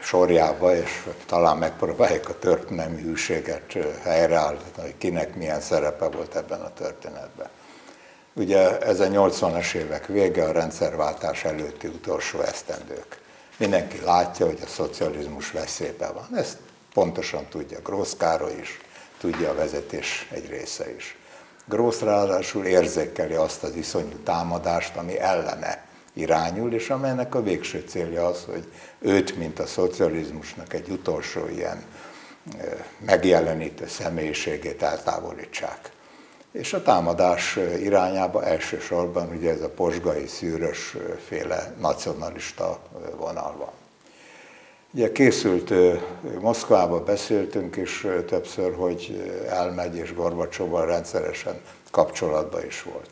sorjába, és talán megpróbáljuk a történelmi hűséget helyreállítani, hogy kinek milyen szerepe volt ebben a történetben. Ugye ez a 80-as évek vége, a rendszerváltás előtti utolsó esztendők. Mindenki látja, hogy a szocializmus veszélyben van. Ezt pontosan tudja Grósz Károly is, tudja a vezetés egy része is. Grósz ráadásul érzékeli azt az iszonyú támadást, ami ellene irányul, és amelynek a végső célja az, hogy őt, mint a szocializmusnak egy utolsó ilyen megjelenítő személyiségét eltávolítsák. És a támadás irányába elsősorban ugye ez a posgai szűrös féle nacionalista vonal van. Ugye készült Moszkvába, beszéltünk is többször, hogy elmegy, és Gorbacsóval rendszeresen kapcsolatban is volt.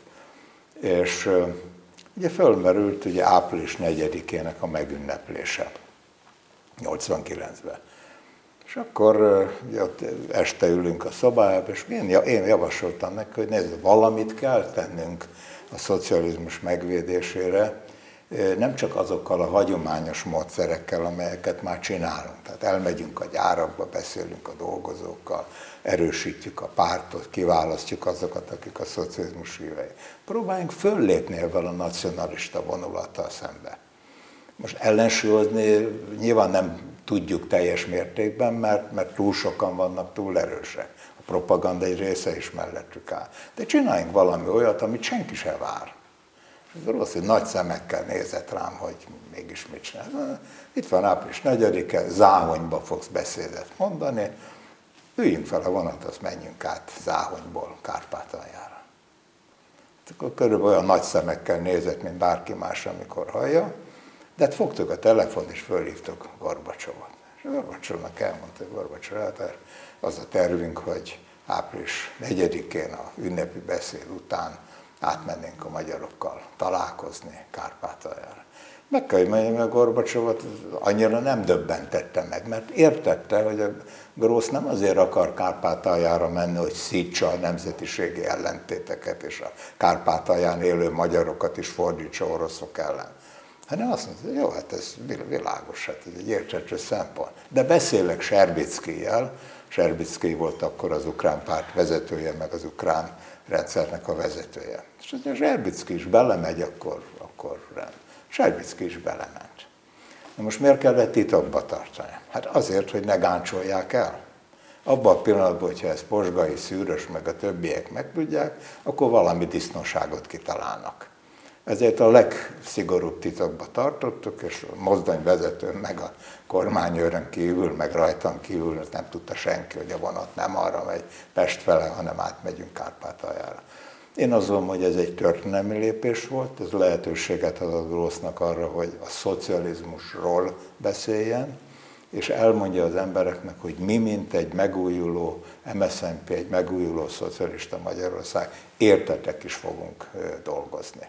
És ugye fölmerült ugye április 4-ének a megünneplése, 89-ben. És akkor ugye, ott este ülünk a szobájába, és én, én javasoltam neki, hogy nézd, valamit kell tennünk a szocializmus megvédésére, nem csak azokkal a hagyományos módszerekkel, amelyeket már csinálunk. Tehát elmegyünk a gyárakba, beszélünk a dolgozókkal, erősítjük a pártot, kiválasztjuk azokat, akik a szocializmus hívei. Próbáljunk föllépni ebben a nacionalista vonulattal szembe. Most ellensúlyozni nyilván nem tudjuk teljes mértékben, mert, mert túl sokan vannak, túl erősek. A propaganda egy része is mellettük áll. De csináljunk valami olyat, amit senki se vár. Rossz, hogy nagy szemekkel nézett rám, hogy mégis mit csinál. Itt van április 4-e, Záhonyba fogsz beszédet mondani, üljünk fel a vonat, menjünk át Záhonyból Kárpátaljára. Akkor körülbelül olyan nagy szemekkel nézett, mint bárki más, amikor hallja, de hát fogtuk a telefon, és fölhívtuk Gorbacsovot. És a Gorbacsovnak elmondta, hogy Gorbacsov, hát az a tervünk, hogy április 4-én a ünnepi beszéd után átmennénk a magyarokkal találkozni Kárpátaljára. Meg kell, hogy mondjam, a Gorbacsovot annyira nem döbbentette meg, mert értette, hogy a Grósz nem azért akar Kárpátaljára menni, hogy szítsa a nemzetiségi ellentéteket és a Kárpátalján élő magyarokat is fordítsa oroszok ellen. Hanem azt mondta, jó, hát ez világos, hát ez egy érthető szempont. De beszélek Serbicki-jel, Serbicki volt akkor az ukrán párt vezetője, meg az ukrán rendszernek a vezetője. És ha Zserbicki is belemegy, akkor, akkor rend. Zserbicki is belement. Na most miért kellett titokba tartani? Hát azért, hogy ne gáncsolják el. Abban a pillanatban, hogyha ez posgai, szűrös, meg a többiek megtudják, akkor valami disznóságot kitalálnak. Ezért a legszigorúbb titokba tartottuk, és a mozdonyvezetőn, meg a kormányőrön kívül, meg rajtam kívül, nem tudta senki, hogy a vonat nem arra megy Pest fele, hanem átmegyünk Kárpátaljára. Én azt hogy ez egy történelmi lépés volt, ez lehetőséget adott Grossnak arra, hogy a szocializmusról beszéljen, és elmondja az embereknek, hogy mi, mint egy megújuló MSZNP, egy megújuló szocialista Magyarország, értetek is fogunk dolgozni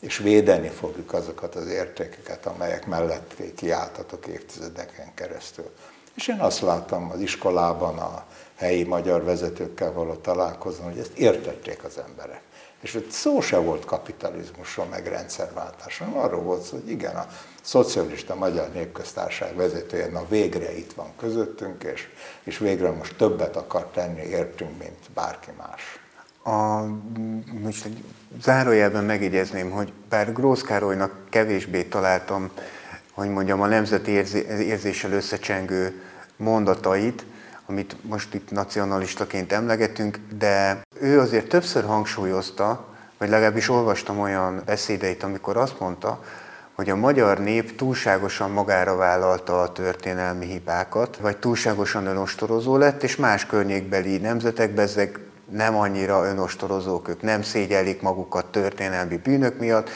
és védeni fogjuk azokat az értékeket, amelyek mellett kiálltatok évtizedeken keresztül. És én azt láttam az iskolában, a helyi magyar vezetőkkel való találkozón, hogy ezt értették az emberek. És hogy szó se volt kapitalizmusról, meg rendszerváltásról, arról volt szó, hogy igen, a szocialista Magyar Népköztársaság vezetője na végre itt van közöttünk, és, és végre most többet akar tenni értünk, mint bárki más. A, most egy zárójelben megjegyezném, hogy bár Grósz Károlynak kevésbé találtam, hogy mondjam, a nemzeti érzéssel összecsengő mondatait, amit most itt nacionalistaként emlegetünk, de ő azért többször hangsúlyozta, vagy legalábbis olvastam olyan beszédeit, amikor azt mondta, hogy a magyar nép túlságosan magára vállalta a történelmi hibákat, vagy túlságosan önostorozó lett, és más környékbeli nemzetekben ezek nem annyira önostorozók, ők nem szégyelik magukat történelmi bűnök miatt,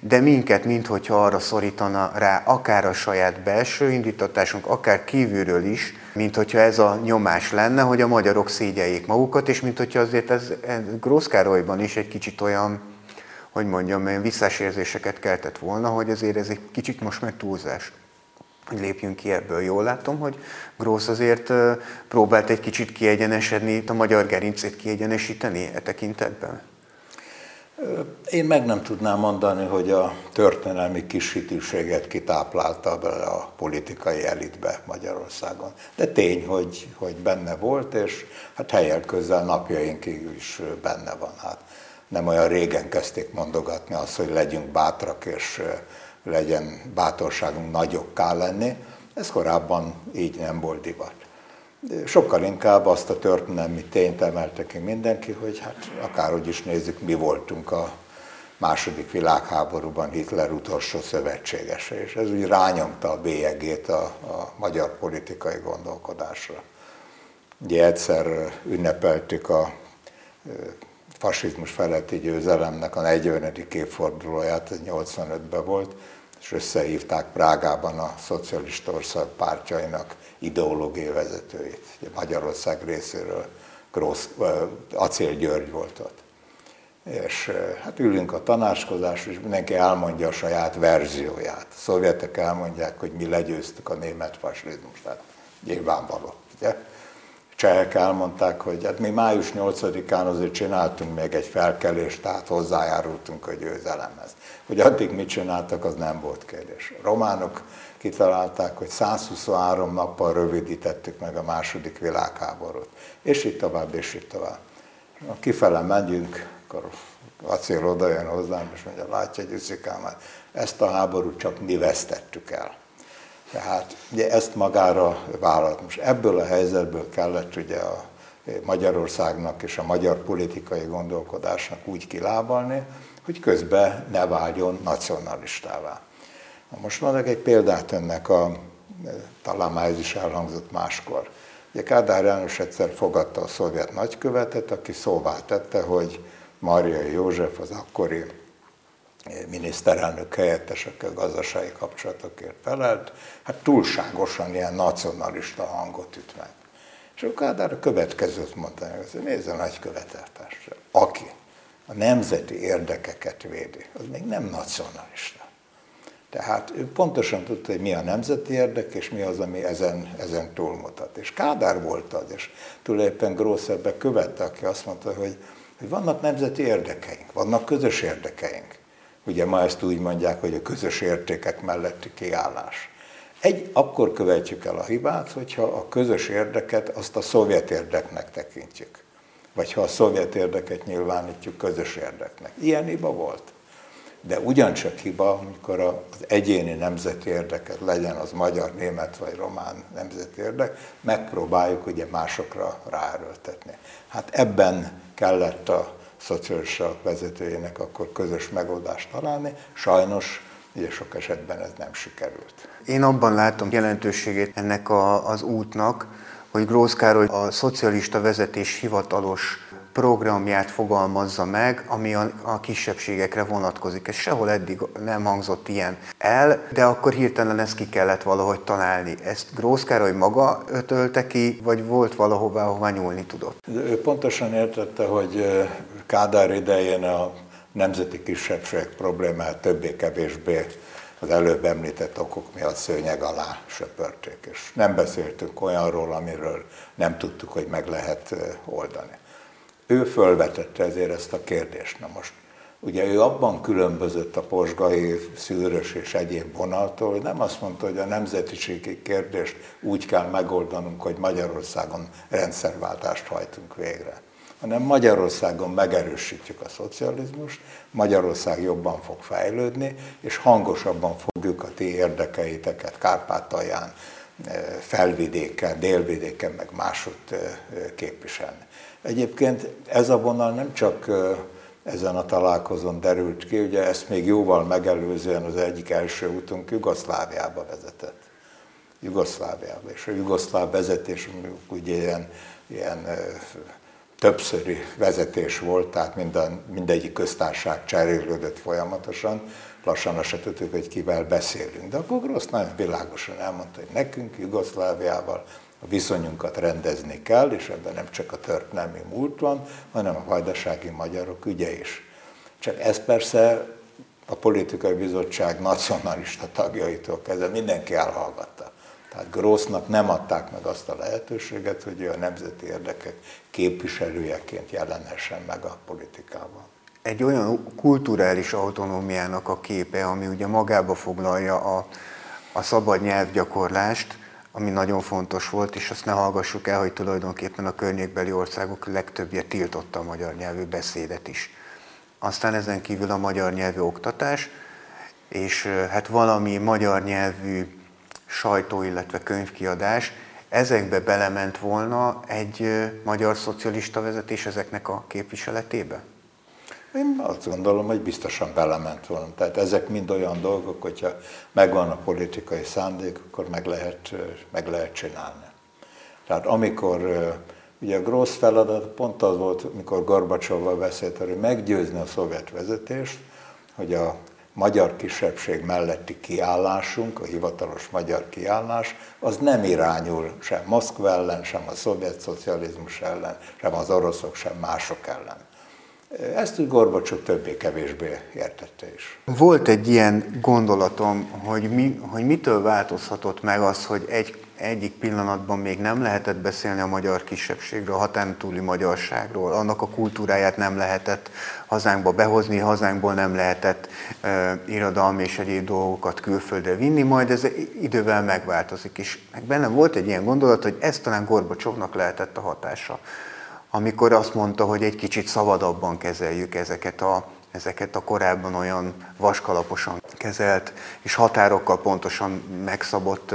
de minket, minthogyha arra szorítana rá akár a saját belső indítatásunk, akár kívülről is, mint hogyha ez a nyomás lenne, hogy a magyarok szégyeljék magukat, és mint hogyha azért ez, ez Grószkárolyban is egy kicsit olyan, hogy mondjam, visszasérzéseket keltett volna, hogy azért ez egy kicsit most meg túlzás hogy lépjünk ki ebből. Jól látom, hogy Grósz azért próbált egy kicsit kiegyenesedni, a magyar gerincét kiegyenesíteni e tekintetben? Én meg nem tudnám mondani, hogy a történelmi kisítőséget kitáplálta bele a politikai elitbe Magyarországon. De tény, hogy, hogy benne volt, és hát helyek közel napjainkig is benne van. Hát nem olyan régen kezdték mondogatni azt, hogy legyünk bátrak, és legyen bátorságunk nagyokká lenni. Ez korábban így nem volt divat. Sokkal inkább azt a történelmi tényt emelte ki mindenki, hogy hát akárhogy is nézzük, mi voltunk a második világháborúban Hitler utolsó szövetségese, és ez úgy rányomta a bélyegét a, a magyar politikai gondolkodásra. Ugye egyszer ünnepeltük a fasizmus feletti győzelemnek a 40. évfordulóját, ez 85-ben volt, és összehívták Prágában a szocialista ország pártjainak ideológiai vezetőit. Ugye Magyarország részéről Grósz, Acél György volt ott. És hát ülünk a tanácskozás, és mindenki elmondja a saját verzióját. A szovjetek elmondják, hogy mi legyőztük a német fasizmust, tehát nyilvánvaló. Ugye? Csehek elmondták, hogy hát mi május 8-án azért csináltunk még egy felkelést, tehát hozzájárultunk a győzelemhez. Hogy addig mit csináltak, az nem volt kérdés. A románok kitalálták, hogy 123 nappal rövidítettük meg a második világháborút. És itt tovább, és itt tovább. Ha kifele megyünk, akkor acél oda jön hozzám, és mondja, látja, Gyuszikám, ezt a háborút csak mi vesztettük el. Tehát ugye ezt magára vállalt. Most ebből a helyzetből kellett ugye a Magyarországnak és a magyar politikai gondolkodásnak úgy kilábalni, hogy közben ne váljon nacionalistává. Na most mondok egy példát ennek a, talán már ez is elhangzott máskor. Ugye Kádár János egyszer fogadta a szovjet nagykövetet, aki szóvá tette, hogy Maria József az akkori miniszterelnök helyettes, aki gazdasági kapcsolatokért felelt, hát túlságosan ilyen nacionalista hangot üt meg. És akkor Kádár a következőt mondta, hogy nézze nagy követeltásra. Aki a nemzeti érdekeket védi, az még nem nacionalista. Tehát ő pontosan tudta, hogy mi a nemzeti érdek, és mi az, ami ezen, ezen túlmutat. És Kádár volt az, és tulajdonképpen Grósz ebbe követte, aki azt mondta, hogy, hogy vannak nemzeti érdekeink, vannak közös érdekeink. Ugye ma ezt úgy mondják, hogy a közös értékek melletti kiállás. Egy, akkor követjük el a hibát, hogyha a közös érdeket azt a szovjet érdeknek tekintjük. Vagy ha a szovjet érdeket nyilvánítjuk közös érdeknek. Ilyen hiba volt. De ugyancsak hiba, amikor az egyéni nemzeti érdeket, legyen az magyar, német vagy román nemzeti érdek, megpróbáljuk ugye másokra ráerőltetni. Hát ebben kellett a szocialista vezetőjének akkor közös megoldást találni. Sajnos ugye sok esetben ez nem sikerült. Én abban látom jelentőségét ennek a, az útnak, hogy Grósz Károly a szocialista vezetés hivatalos programját fogalmazza meg, ami a, a kisebbségekre vonatkozik. Ez sehol eddig nem hangzott ilyen el, de akkor hirtelen ezt ki kellett valahogy találni. Ezt Grósz Károly maga ötölte ki, vagy volt valahová, ahová nyúlni tudott? Ő pontosan értette, hogy Kádár idején a nemzeti kisebbség problémát többé-kevésbé az előbb említett okok miatt szőnyeg alá söpörték, és nem beszéltünk olyanról, amiről nem tudtuk, hogy meg lehet oldani. Ő fölvetette ezért ezt a kérdést. Na most, ugye ő abban különbözött a posgai, szűrös és egyéb vonaltól, hogy nem azt mondta, hogy a nemzetiségi kérdést úgy kell megoldanunk, hogy Magyarországon rendszerváltást hajtunk végre hanem Magyarországon megerősítjük a szocializmust, Magyarország jobban fog fejlődni, és hangosabban fogjuk a ti érdekeiteket Kárpátalján, eh, felvidéken, délvidéken, meg másutt eh, képviselni. Egyébként ez a vonal nem csak eh, ezen a találkozón derült ki, ugye ezt még jóval megelőzően az egyik első útunk Jugoszláviába vezetett. Jugoszláviába, és a jugoszláv vezetés ugye ilyen, ilyen többszöri vezetés volt, tehát minden, mindegyik köztársaság cserélődött folyamatosan, lassan azt se tudtuk, hogy kivel beszélünk. De a Gogrossz nagyon világosan elmondta, hogy nekünk Jugoszláviával a viszonyunkat rendezni kell, és ebben nem csak a történelmi múlt van, hanem a vajdasági magyarok ügye is. Csak ez persze a politikai bizottság nacionalista tagjaitól kezdve mindenki elhallgatta. Tehát Grossnak nem adták meg azt a lehetőséget, hogy ő a nemzeti érdekek képviselőjeként jelenhessen meg a politikában. Egy olyan kulturális autonómiának a képe, ami ugye magába foglalja a, a szabad nyelvgyakorlást, ami nagyon fontos volt, és azt ne hallgassuk el, hogy tulajdonképpen a környékbeli országok legtöbbje tiltotta a magyar nyelvű beszédet is. Aztán ezen kívül a magyar nyelvű oktatás, és hát valami magyar nyelvű sajtó, illetve könyvkiadás, ezekbe belement volna egy magyar szocialista vezetés ezeknek a képviseletébe? Én azt gondolom, hogy biztosan belement volna. Tehát ezek mind olyan dolgok, hogyha megvan a politikai szándék, akkor meg lehet, meg lehet csinálni. Tehát amikor Ugye a Grossz feladat pont az volt, mikor Gorbacsovval beszélt, hogy meggyőzni a szovjet vezetést, hogy a magyar kisebbség melletti kiállásunk, a hivatalos magyar kiállás, az nem irányul sem Moszkva ellen, sem a szovjet szocializmus ellen, sem az oroszok, sem mások ellen. Ezt úgy Gorbacsov többé-kevésbé értette is. Volt egy ilyen gondolatom, hogy, mi, hogy mitől változhatott meg az, hogy egy egyik pillanatban még nem lehetett beszélni a magyar kisebbségről, a hatán túli magyarságról, annak a kultúráját nem lehetett hazánkba behozni, hazánkból nem lehetett uh, irodalmi és egyéb dolgokat külföldre vinni, majd ez idővel megváltozik is. Meg bennem volt egy ilyen gondolat, hogy ez talán Gorbacsovnak lehetett a hatása, amikor azt mondta, hogy egy kicsit szabadabban kezeljük ezeket a ezeket a korábban olyan vaskalaposan kezelt és határokkal pontosan megszabott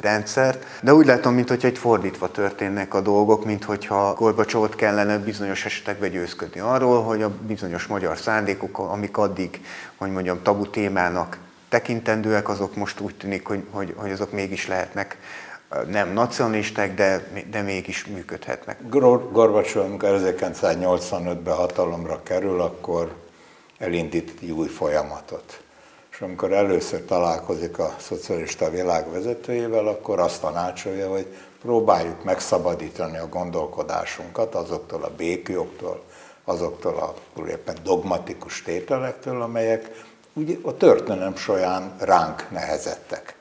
rendszert. De úgy látom, mintha egy fordítva történnek a dolgok, mintha Gorbacsovot kellene bizonyos esetekben győzködni arról, hogy a bizonyos magyar szándékok, amik addig, hogy mondjam, tabu témának tekintendőek, azok most úgy tűnik, hogy, hogy, hogy azok mégis lehetnek nem nacionalisták, de, de mégis működhetnek. Gorbacsov, amikor 1985-ben hatalomra kerül, akkor elindít egy új folyamatot. És amikor először találkozik a szocialista világ vezetőjével, akkor azt tanácsolja, hogy próbáljuk megszabadítani a gondolkodásunkat azoktól a békjogoktól, azoktól a éppen dogmatikus tételektől, amelyek ugye a történelem során ránk nehezettek.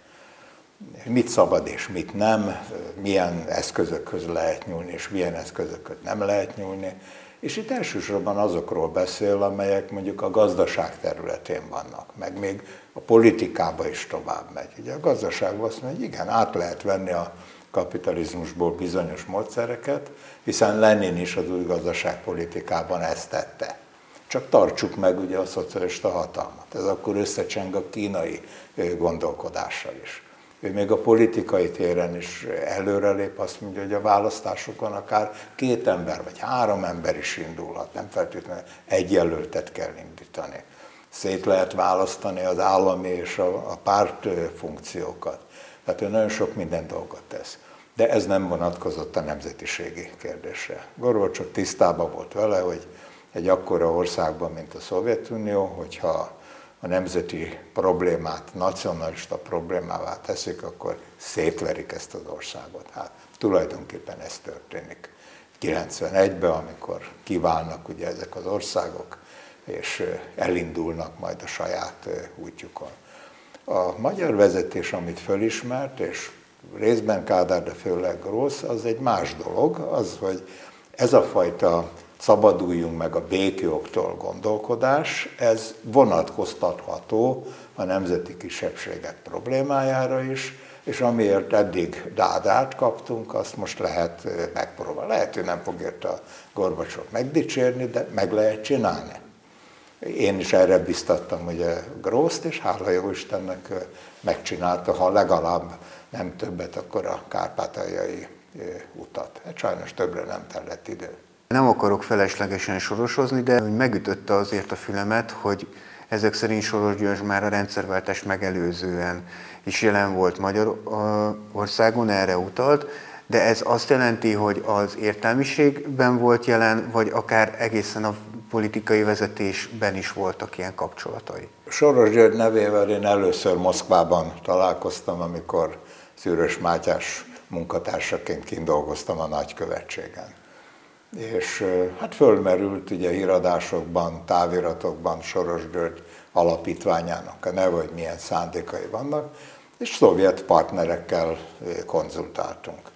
Mit szabad és mit nem, milyen eszközökhöz lehet nyúlni, és milyen eszközökhöz nem lehet nyúlni. És itt elsősorban azokról beszél, amelyek mondjuk a gazdaság területén vannak, meg még a politikába is tovább megy. Ugye a gazdaságban azt mondja, hogy igen, át lehet venni a kapitalizmusból bizonyos módszereket, hiszen Lenin is az új gazdaságpolitikában ezt tette. Csak tartsuk meg ugye a szocialista hatalmat. Ez akkor összecseng a kínai gondolkodással is ő még a politikai téren is előrelép, azt mondja, hogy a választásokon akár két ember vagy három ember is indulhat, nem feltétlenül egy jelöltet kell indítani. Szét lehet választani az állami és a, a párt funkciókat. Tehát ő nagyon sok minden dolgot tesz. De ez nem vonatkozott a nemzetiségi kérdésre. Gorbacsov tisztában volt vele, hogy egy akkora országban, mint a Szovjetunió, hogyha a nemzeti problémát nacionalista problémává teszik, akkor szétverik ezt az országot. Hát tulajdonképpen ez történik. 91-ben, amikor kiválnak ugye ezek az országok, és elindulnak majd a saját útjukon. A magyar vezetés, amit fölismert, és részben Kádár, de főleg rossz, az egy más dolog, az, hogy ez a fajta szabaduljunk meg a békjogtól gondolkodás, ez vonatkoztatható a nemzeti kisebbségek problémájára is, és amiért eddig dádát kaptunk, azt most lehet megpróbálni. Lehet, hogy nem fog érte a Gorbacsov megdicsérni, de meg lehet csinálni. Én is erre biztattam ugye Grószt, és hála jó Istennek megcsinálta, ha legalább nem többet, akkor a kárpátaljai utat. Hát sajnos többre nem tellett idő. Nem akarok feleslegesen sorosozni, de megütötte azért a fülemet, hogy ezek szerint Soros György már a rendszerváltás megelőzően is jelen volt Magyarországon, erre utalt, de ez azt jelenti, hogy az értelmiségben volt jelen, vagy akár egészen a politikai vezetésben is voltak ilyen kapcsolatai. Soros György nevével én először Moszkvában találkoztam, amikor Szűrös Mátyás munkatársaként kint dolgoztam a nagykövetségen és hát fölmerült ugye híradásokban, táviratokban Soros György alapítványának a neve, hogy milyen szándékai vannak, és szovjet partnerekkel konzultáltunk.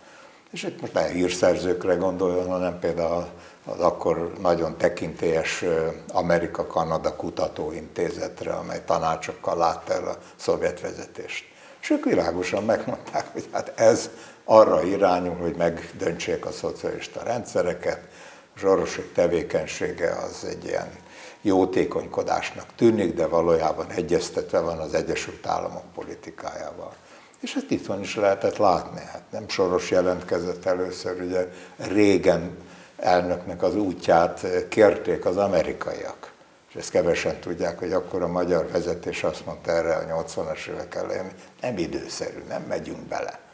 És itt most ne hírszerzőkre gondoljon, hanem például az akkor nagyon tekintélyes Amerika-Kanada Kutatóintézetre, amely tanácsokkal látta el a szovjet vezetést. És ők világosan megmondták, hogy hát ez arra irányul, hogy megdöntsék a szocialista rendszereket. A zsarosok tevékenysége az egy ilyen jótékonykodásnak tűnik, de valójában egyeztetve van az Egyesült Államok politikájával. És ezt itt van is lehetett látni. Hát nem Soros jelentkezett először, ugye régen elnöknek az útját kérték az amerikaiak. És ezt kevesen tudják, hogy akkor a magyar vezetés azt mondta erre a 80-as évek elején, nem időszerű, nem megyünk bele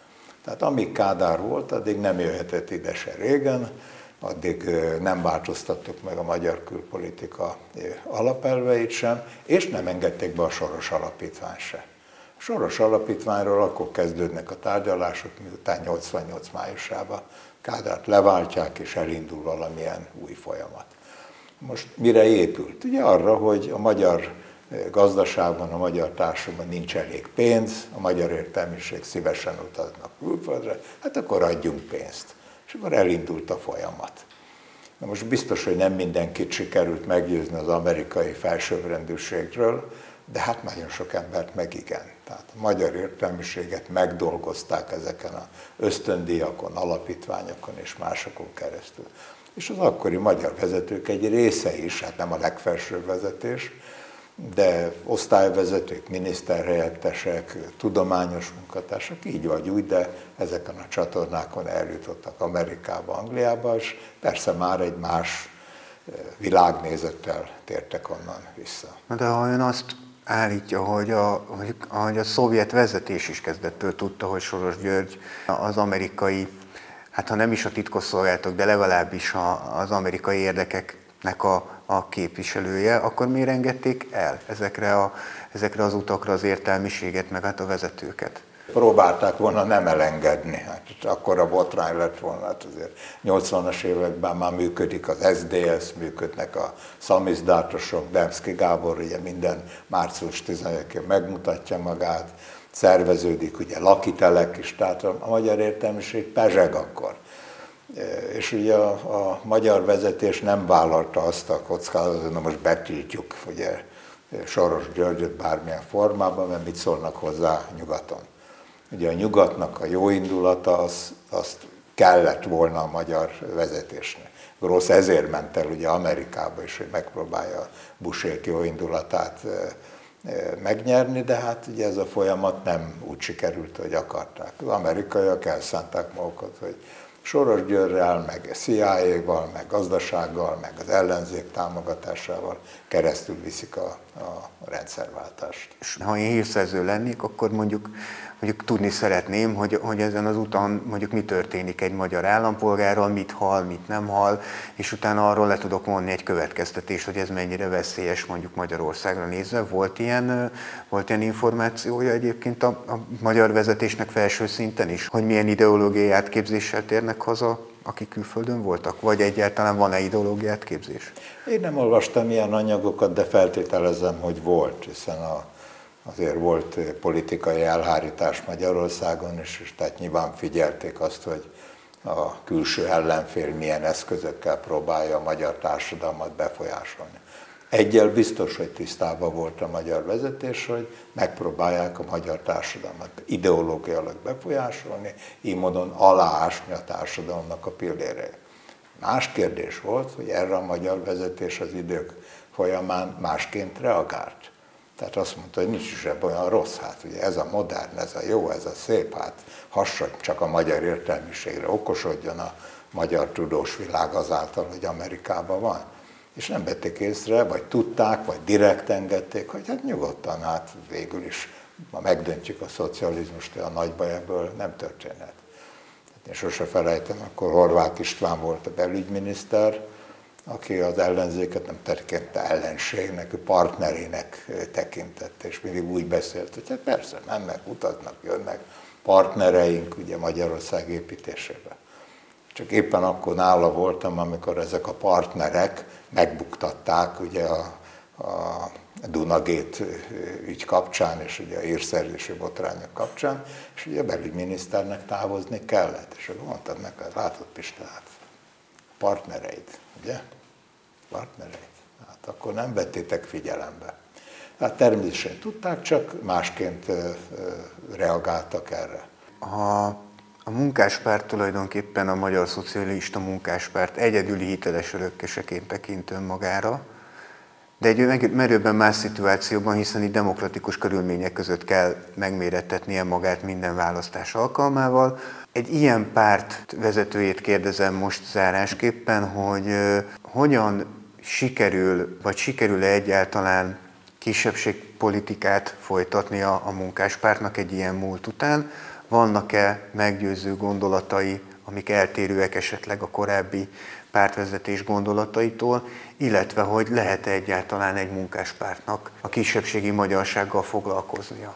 Tehát amíg Kádár volt, addig nem jöhetett ide se régen, addig nem változtattuk meg a magyar külpolitika alapelveit sem, és nem engedték be a Soros Alapítvány se. A Soros Alapítványról akkor kezdődnek a tárgyalások, miután 88 májusában Kádárt leváltják, és elindul valamilyen új folyamat. Most mire épült? Ugye arra, hogy a magyar gazdaságban, a magyar társadalomban nincs elég pénz, a magyar értelmiség szívesen utaznak külföldre, hát akkor adjunk pénzt. És akkor elindult a folyamat. Na most biztos, hogy nem mindenkit sikerült meggyőzni az amerikai felsőbbrendűségről, de hát nagyon sok embert meg igen. Tehát a magyar értelmiséget megdolgozták ezeken a ösztöndíjakon, alapítványokon és másokon keresztül. És az akkori magyar vezetők egy része is, hát nem a legfelsőbb vezetés, de osztályvezetők, miniszterhelyettesek, tudományos munkatársak, így vagy úgy, de ezeken a csatornákon eljutottak Amerikába, Angliába, és persze már egy más eh, világnézettel tértek onnan vissza. De ha ön azt állítja, hogy a, hogy, hogy a szovjet vezetés is kezdettől tudta, hogy Soros György az amerikai, hát ha nem is a titkosszolgálatok, de legalábbis a, az amerikai érdekeknek a a képviselője, akkor miért engedték el ezekre, a, ezekre az utakra az értelmiséget, meg hát a vezetőket? Próbálták volna nem elengedni, hát akkor a botrány lett volna, hát azért 80-as években már működik az SDS, működnek a szamizdátosok, Demszki Gábor ugye minden március 11-én megmutatja magát, szerveződik ugye lakitelek is, tehát a magyar értelmiség pezseg akkor. És ugye a, a magyar vezetés nem vállalta azt a kockázatot, hogy most betiltjuk ugye, Soros Györgyöt bármilyen formában, mert mit szólnak hozzá nyugaton. Ugye a nyugatnak a jó indulata, az, azt kellett volna a magyar vezetésnek. Grossz ezért ment el ugye Amerikába is, hogy megpróbálja Busék jó indulatát megnyerni, de hát ugye ez a folyamat nem úgy sikerült, hogy akarták. Az amerikaiak elszánták magukat, hogy Soros Györrel, meg CIA-val, meg gazdasággal, meg az ellenzék támogatásával keresztül viszik a, a rendszerváltást. Ha én hírszerző lennék, akkor mondjuk mondjuk tudni szeretném, hogy, hogy ezen az úton mondjuk mi történik egy magyar állampolgárral, mit hal, mit nem hal, és utána arról le tudok vonni egy következtetést, hogy ez mennyire veszélyes mondjuk Magyarországra nézve. Volt ilyen, volt ilyen információja egyébként a, a magyar vezetésnek felső szinten is, hogy milyen ideológiai átképzéssel térnek haza akik külföldön voltak, vagy egyáltalán van-e ideológiát képzés? Én nem olvastam ilyen anyagokat, de feltételezem, hogy volt, hiszen a azért volt politikai elhárítás Magyarországon is, és tehát nyilván figyelték azt, hogy a külső ellenfél milyen eszközökkel próbálja a magyar társadalmat befolyásolni. Egyel biztos, hogy tisztában volt a magyar vezetés, hogy megpróbálják a magyar társadalmat ideológiailag befolyásolni, így módon aláásni a társadalomnak a pilléreit. Más kérdés volt, hogy erre a magyar vezetés az idők folyamán másként reagált. Tehát azt mondta, hogy nincs is ebben olyan rossz, hát ugye ez a modern, ez a jó, ez a szép, hát hasonlít csak a magyar értelmiségre, okosodjon a magyar tudós világ azáltal, hogy Amerikában van. És nem vették észre, vagy tudták, vagy direkt engedték, hogy hát nyugodtan, hát végül is, ma megdöntjük a szocializmust, a nagy baj ebből nem történhet. Én sose felejtem, akkor Horváth István volt a belügyminiszter, aki az ellenzéket nem tekintette ellenségnek, ő partnerének tekintette, és mindig úgy beszélt, hogy hát persze, mennek, utaznak, jönnek, partnereink ugye Magyarország építésébe. Csak éppen akkor nála voltam, amikor ezek a partnerek megbuktatták ugye a, a Dunagét ügy kapcsán, és ugye a írszerzési botrányok kapcsán, és ugye a belügyminiszternek távozni kellett. És akkor mondtam neki, látod Pistát, partnereid, ugye? Partnereid. Hát akkor nem vettétek figyelembe. Hát természetesen tudták, csak másként reagáltak erre. A, a munkáspárt tulajdonképpen a Magyar Szocialista Munkáspárt egyedüli hiteles örökkeseként tekint önmagára, de egy merőben más szituációban, hiszen itt demokratikus körülmények között kell megmérettetnie magát minden választás alkalmával, egy ilyen párt vezetőjét kérdezem most zárásképpen, hogy hogyan sikerül, vagy sikerül-e egyáltalán kisebbségpolitikát folytatni a, a munkáspártnak egy ilyen múlt után, vannak-e meggyőző gondolatai, amik eltérőek esetleg a korábbi pártvezetés gondolataitól, illetve hogy lehet-e egyáltalán egy munkáspártnak a kisebbségi magyarsággal foglalkoznia.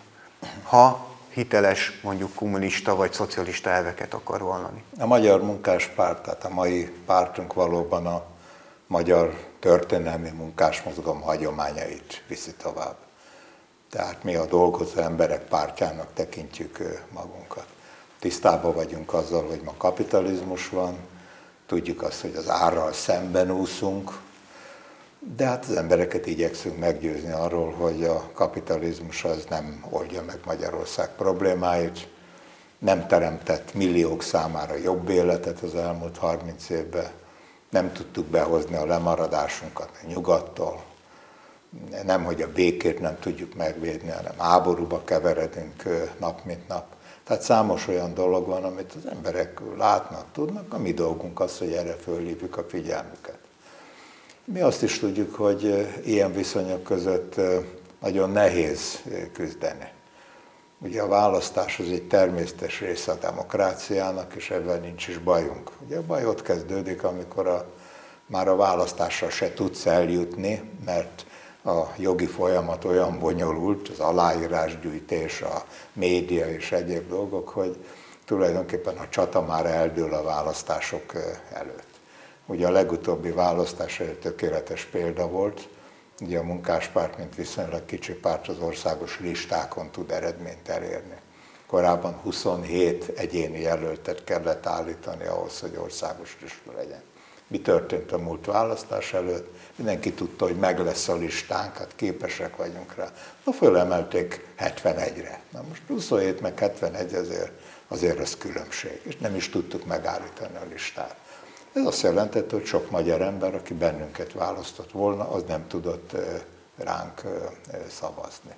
Ha hiteles, mondjuk kommunista vagy szocialista elveket akar vallani. A Magyar Munkáspárt, tehát a mai pártunk valóban a magyar történelmi munkásmozgalom hagyományait viszi tovább. Tehát mi a dolgozó emberek pártjának tekintjük magunkat. Tisztában vagyunk azzal, hogy ma kapitalizmus van, tudjuk azt, hogy az árral szemben úszunk, de hát az embereket igyekszünk meggyőzni arról, hogy a kapitalizmus az nem oldja meg Magyarország problémáit, nem teremtett milliók számára jobb életet az elmúlt 30 évben, nem tudtuk behozni a lemaradásunkat a nyugattól, nem, hogy a békét nem tudjuk megvédni, hanem háborúba keveredünk nap mint nap. Tehát számos olyan dolog van, amit az emberek látnak, tudnak, a mi dolgunk az, hogy erre fölhívjuk a figyelmüket. Mi azt is tudjuk, hogy ilyen viszonyok között nagyon nehéz küzdeni. Ugye a választás az egy természetes része a demokráciának, és ebben nincs is bajunk. Ugye a baj ott kezdődik, amikor a, már a választásra se tudsz eljutni, mert a jogi folyamat olyan bonyolult, az aláírásgyűjtés, a média és egyéb dolgok, hogy tulajdonképpen a csata már eldől a választások előtt. Ugye a legutóbbi választás egy tökéletes példa volt, ugye a munkáspárt, mint viszonylag kicsi párt az országos listákon tud eredményt elérni. Korábban 27 egyéni jelöltet kellett állítani ahhoz, hogy országos lista legyen. Mi történt a múlt választás előtt? Mindenki tudta, hogy meg lesz a listánk, hát képesek vagyunk rá. Na, fölemelték 71-re. Na most 27 meg 71 azért, azért az különbség, és nem is tudtuk megállítani a listát. Ez azt jelentette, hogy sok magyar ember, aki bennünket választott volna, az nem tudott ránk szavazni.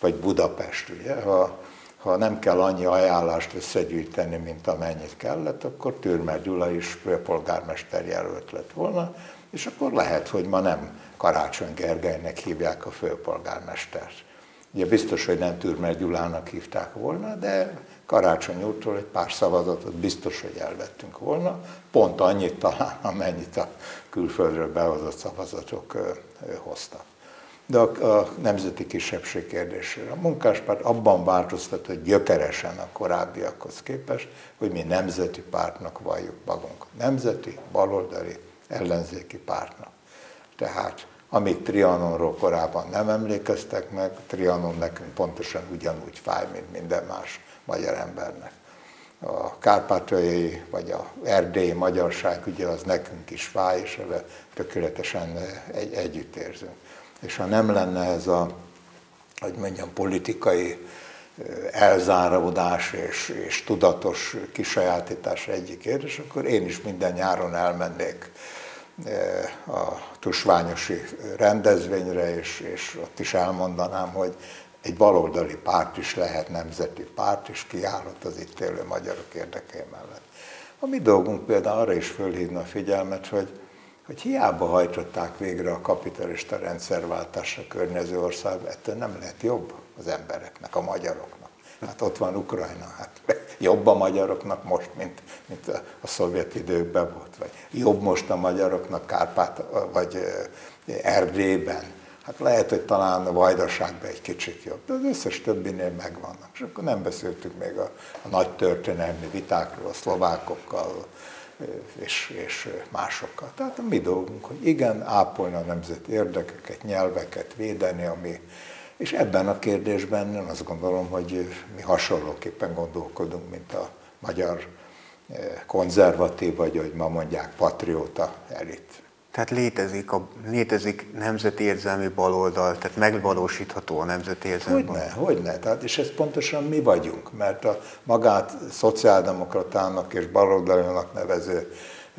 Vagy Budapest, ugye, ha, ha nem kell annyi ajánlást összegyűjteni, mint amennyit kellett, akkor Türmer Gyula is főpolgármester jelölt lett volna, és akkor lehet, hogy ma nem Karácsony Gergelynek hívják a főpolgármestert. Ugye biztos, hogy nem Türmer Gyulának hívták volna, de Karácsony úrtól egy pár szavazatot biztos, hogy elvettünk volna, pont annyit talán, amennyit a külföldről behozott szavazatok hoztak. De a, a nemzeti kisebbség kérdésére. A munkáspárt abban változtatott gyökeresen a korábbiakhoz képest, hogy mi nemzeti pártnak valljuk magunk. Nemzeti, baloldali, ellenzéki pártnak. Tehát amíg Trianonról korábban nem emlékeztek meg, Trianon nekünk pontosan ugyanúgy fáj, mint minden más magyar embernek. A kárpátaljai vagy a erdélyi magyarság, ugye az nekünk is fáj, és ebben tökéletesen egy, együtt érzünk. És ha nem lenne ez a, hogy mondjam, politikai elzáródás és, és tudatos kisajátítás egyik kérdés, akkor én is minden nyáron elmennék a tusványosi rendezvényre, és, és ott is elmondanám, hogy egy baloldali párt is lehet nemzeti párt, és kiállott az itt élő magyarok érdekei mellett. A mi dolgunk például arra is fölhívni a figyelmet, hogy, hogy hiába hajtották végre a kapitalista rendszerváltásra környező országban, ettől nem lehet jobb az embereknek, a magyaroknak. Hát ott van Ukrajna, hát jobb a magyaroknak most, mint, mint a, a szovjet időkben volt, vagy jobb most a magyaroknak Kárpát, vagy Erdélyben, Hát lehet, hogy talán a vajdaságban egy kicsit jobb, de az összes többinél megvannak. És akkor nem beszéltünk még a, a nagy történelmi vitákról, a szlovákokkal és, és másokkal. Tehát a mi dolgunk, hogy igen, ápolni a nemzeti érdekeket, nyelveket, védeni, ami, és ebben a kérdésben én azt gondolom, hogy mi hasonlóképpen gondolkodunk, mint a magyar konzervatív, vagy hogy ma mondják, patrióta elit. Tehát létezik, a, létezik nemzeti érzelmi baloldal, tehát megvalósítható a nemzeti érzelmi hogyne, baloldal. Hogyne, tehát és ez pontosan mi vagyunk, mert a magát szociáldemokratának és baloldalinak nevező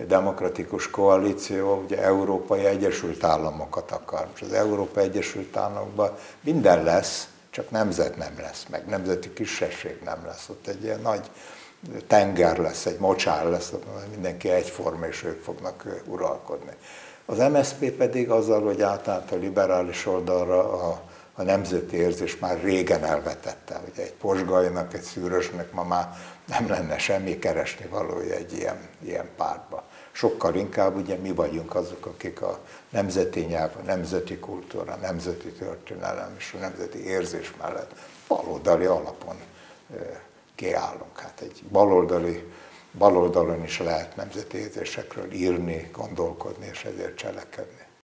demokratikus koalíció ugye Európai Egyesült Államokat akar. És az Európai Egyesült Államokban minden lesz, csak nemzet nem lesz, meg nemzeti kisebbség nem lesz. Ott egy ilyen nagy tenger lesz, egy mocsár lesz, mindenki egyforma, és ők fognak uralkodni. Az MSZP pedig azzal, hogy átállt a liberális oldalra a, a nemzeti érzés már régen elvetette. Ugye egy posgajnak, egy szűrösnek ma már nem lenne semmi keresni valója egy ilyen, ilyen pártba. Sokkal inkább ugye mi vagyunk azok, akik a nemzeti nyelv, a nemzeti kultúra, a nemzeti történelem és a nemzeti érzés mellett baloldali alapon kiállunk. Hát egy baloldali, baloldalon is lehet nemzeti érzésekről írni, gondolkodni és ezért cselekedni.